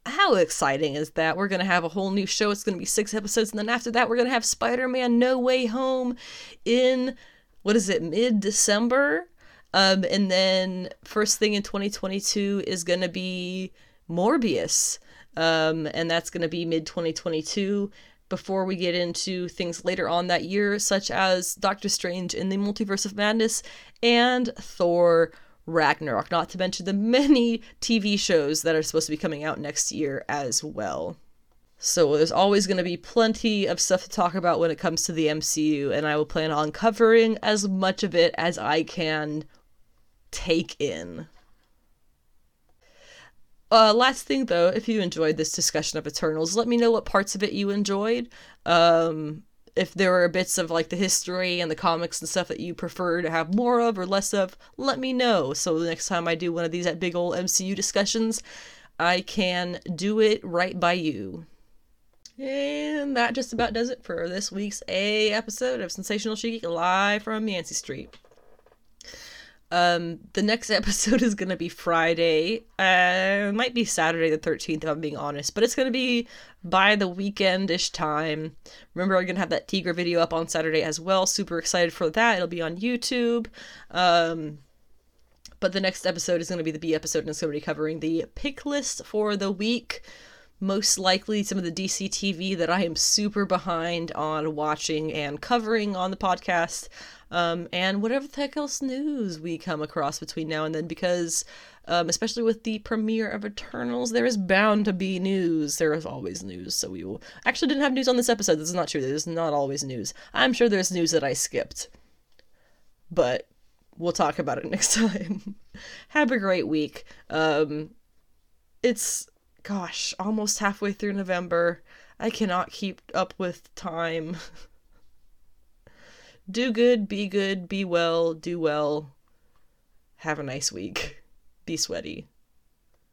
How exciting is that? We're going to have a whole new show. It's going to be six episodes. And then after that, we're going to have Spider Man No Way Home in, what is it, mid December? Um, and then first thing in 2022 is going to be Morbius um, and that's going to be mid 2022 before we get into things later on that year, such as Doctor Strange in the Multiverse of Madness and Thor Ragnarok, not to mention the many TV shows that are supposed to be coming out next year as well. So there's always going to be plenty of stuff to talk about when it comes to the MCU, and I will plan on covering as much of it as I can take in. Uh, last thing though, if you enjoyed this discussion of Eternals, let me know what parts of it you enjoyed. Um, if there were bits of like the history and the comics and stuff that you prefer to have more of or less of, let me know. So the next time I do one of these at big old MCU discussions, I can do it right by you. And that just about does it for this week's A episode of Sensational She Geek live from Yancey Street. Um, the next episode is gonna be Friday. Uh, it might be Saturday the thirteenth, if I'm being honest, but it's gonna be by the weekend-ish time. Remember, I'm gonna have that Tigra video up on Saturday as well. Super excited for that. It'll be on YouTube. Um, but the next episode is gonna be the B episode, and it's gonna be covering the pick list for the week most likely some of the DC TV that I am super behind on watching and covering on the podcast, um, and whatever the heck else news we come across between now and then, because um, especially with the premiere of Eternals, there is bound to be news. There is always news, so we will. Actually, didn't have news on this episode. This is not true. There's not always news. I'm sure there's news that I skipped, but we'll talk about it next time. have a great week. Um, it's gosh, almost halfway through November. I cannot keep up with time. do good, be good, be well, do well. Have a nice week. Be sweaty.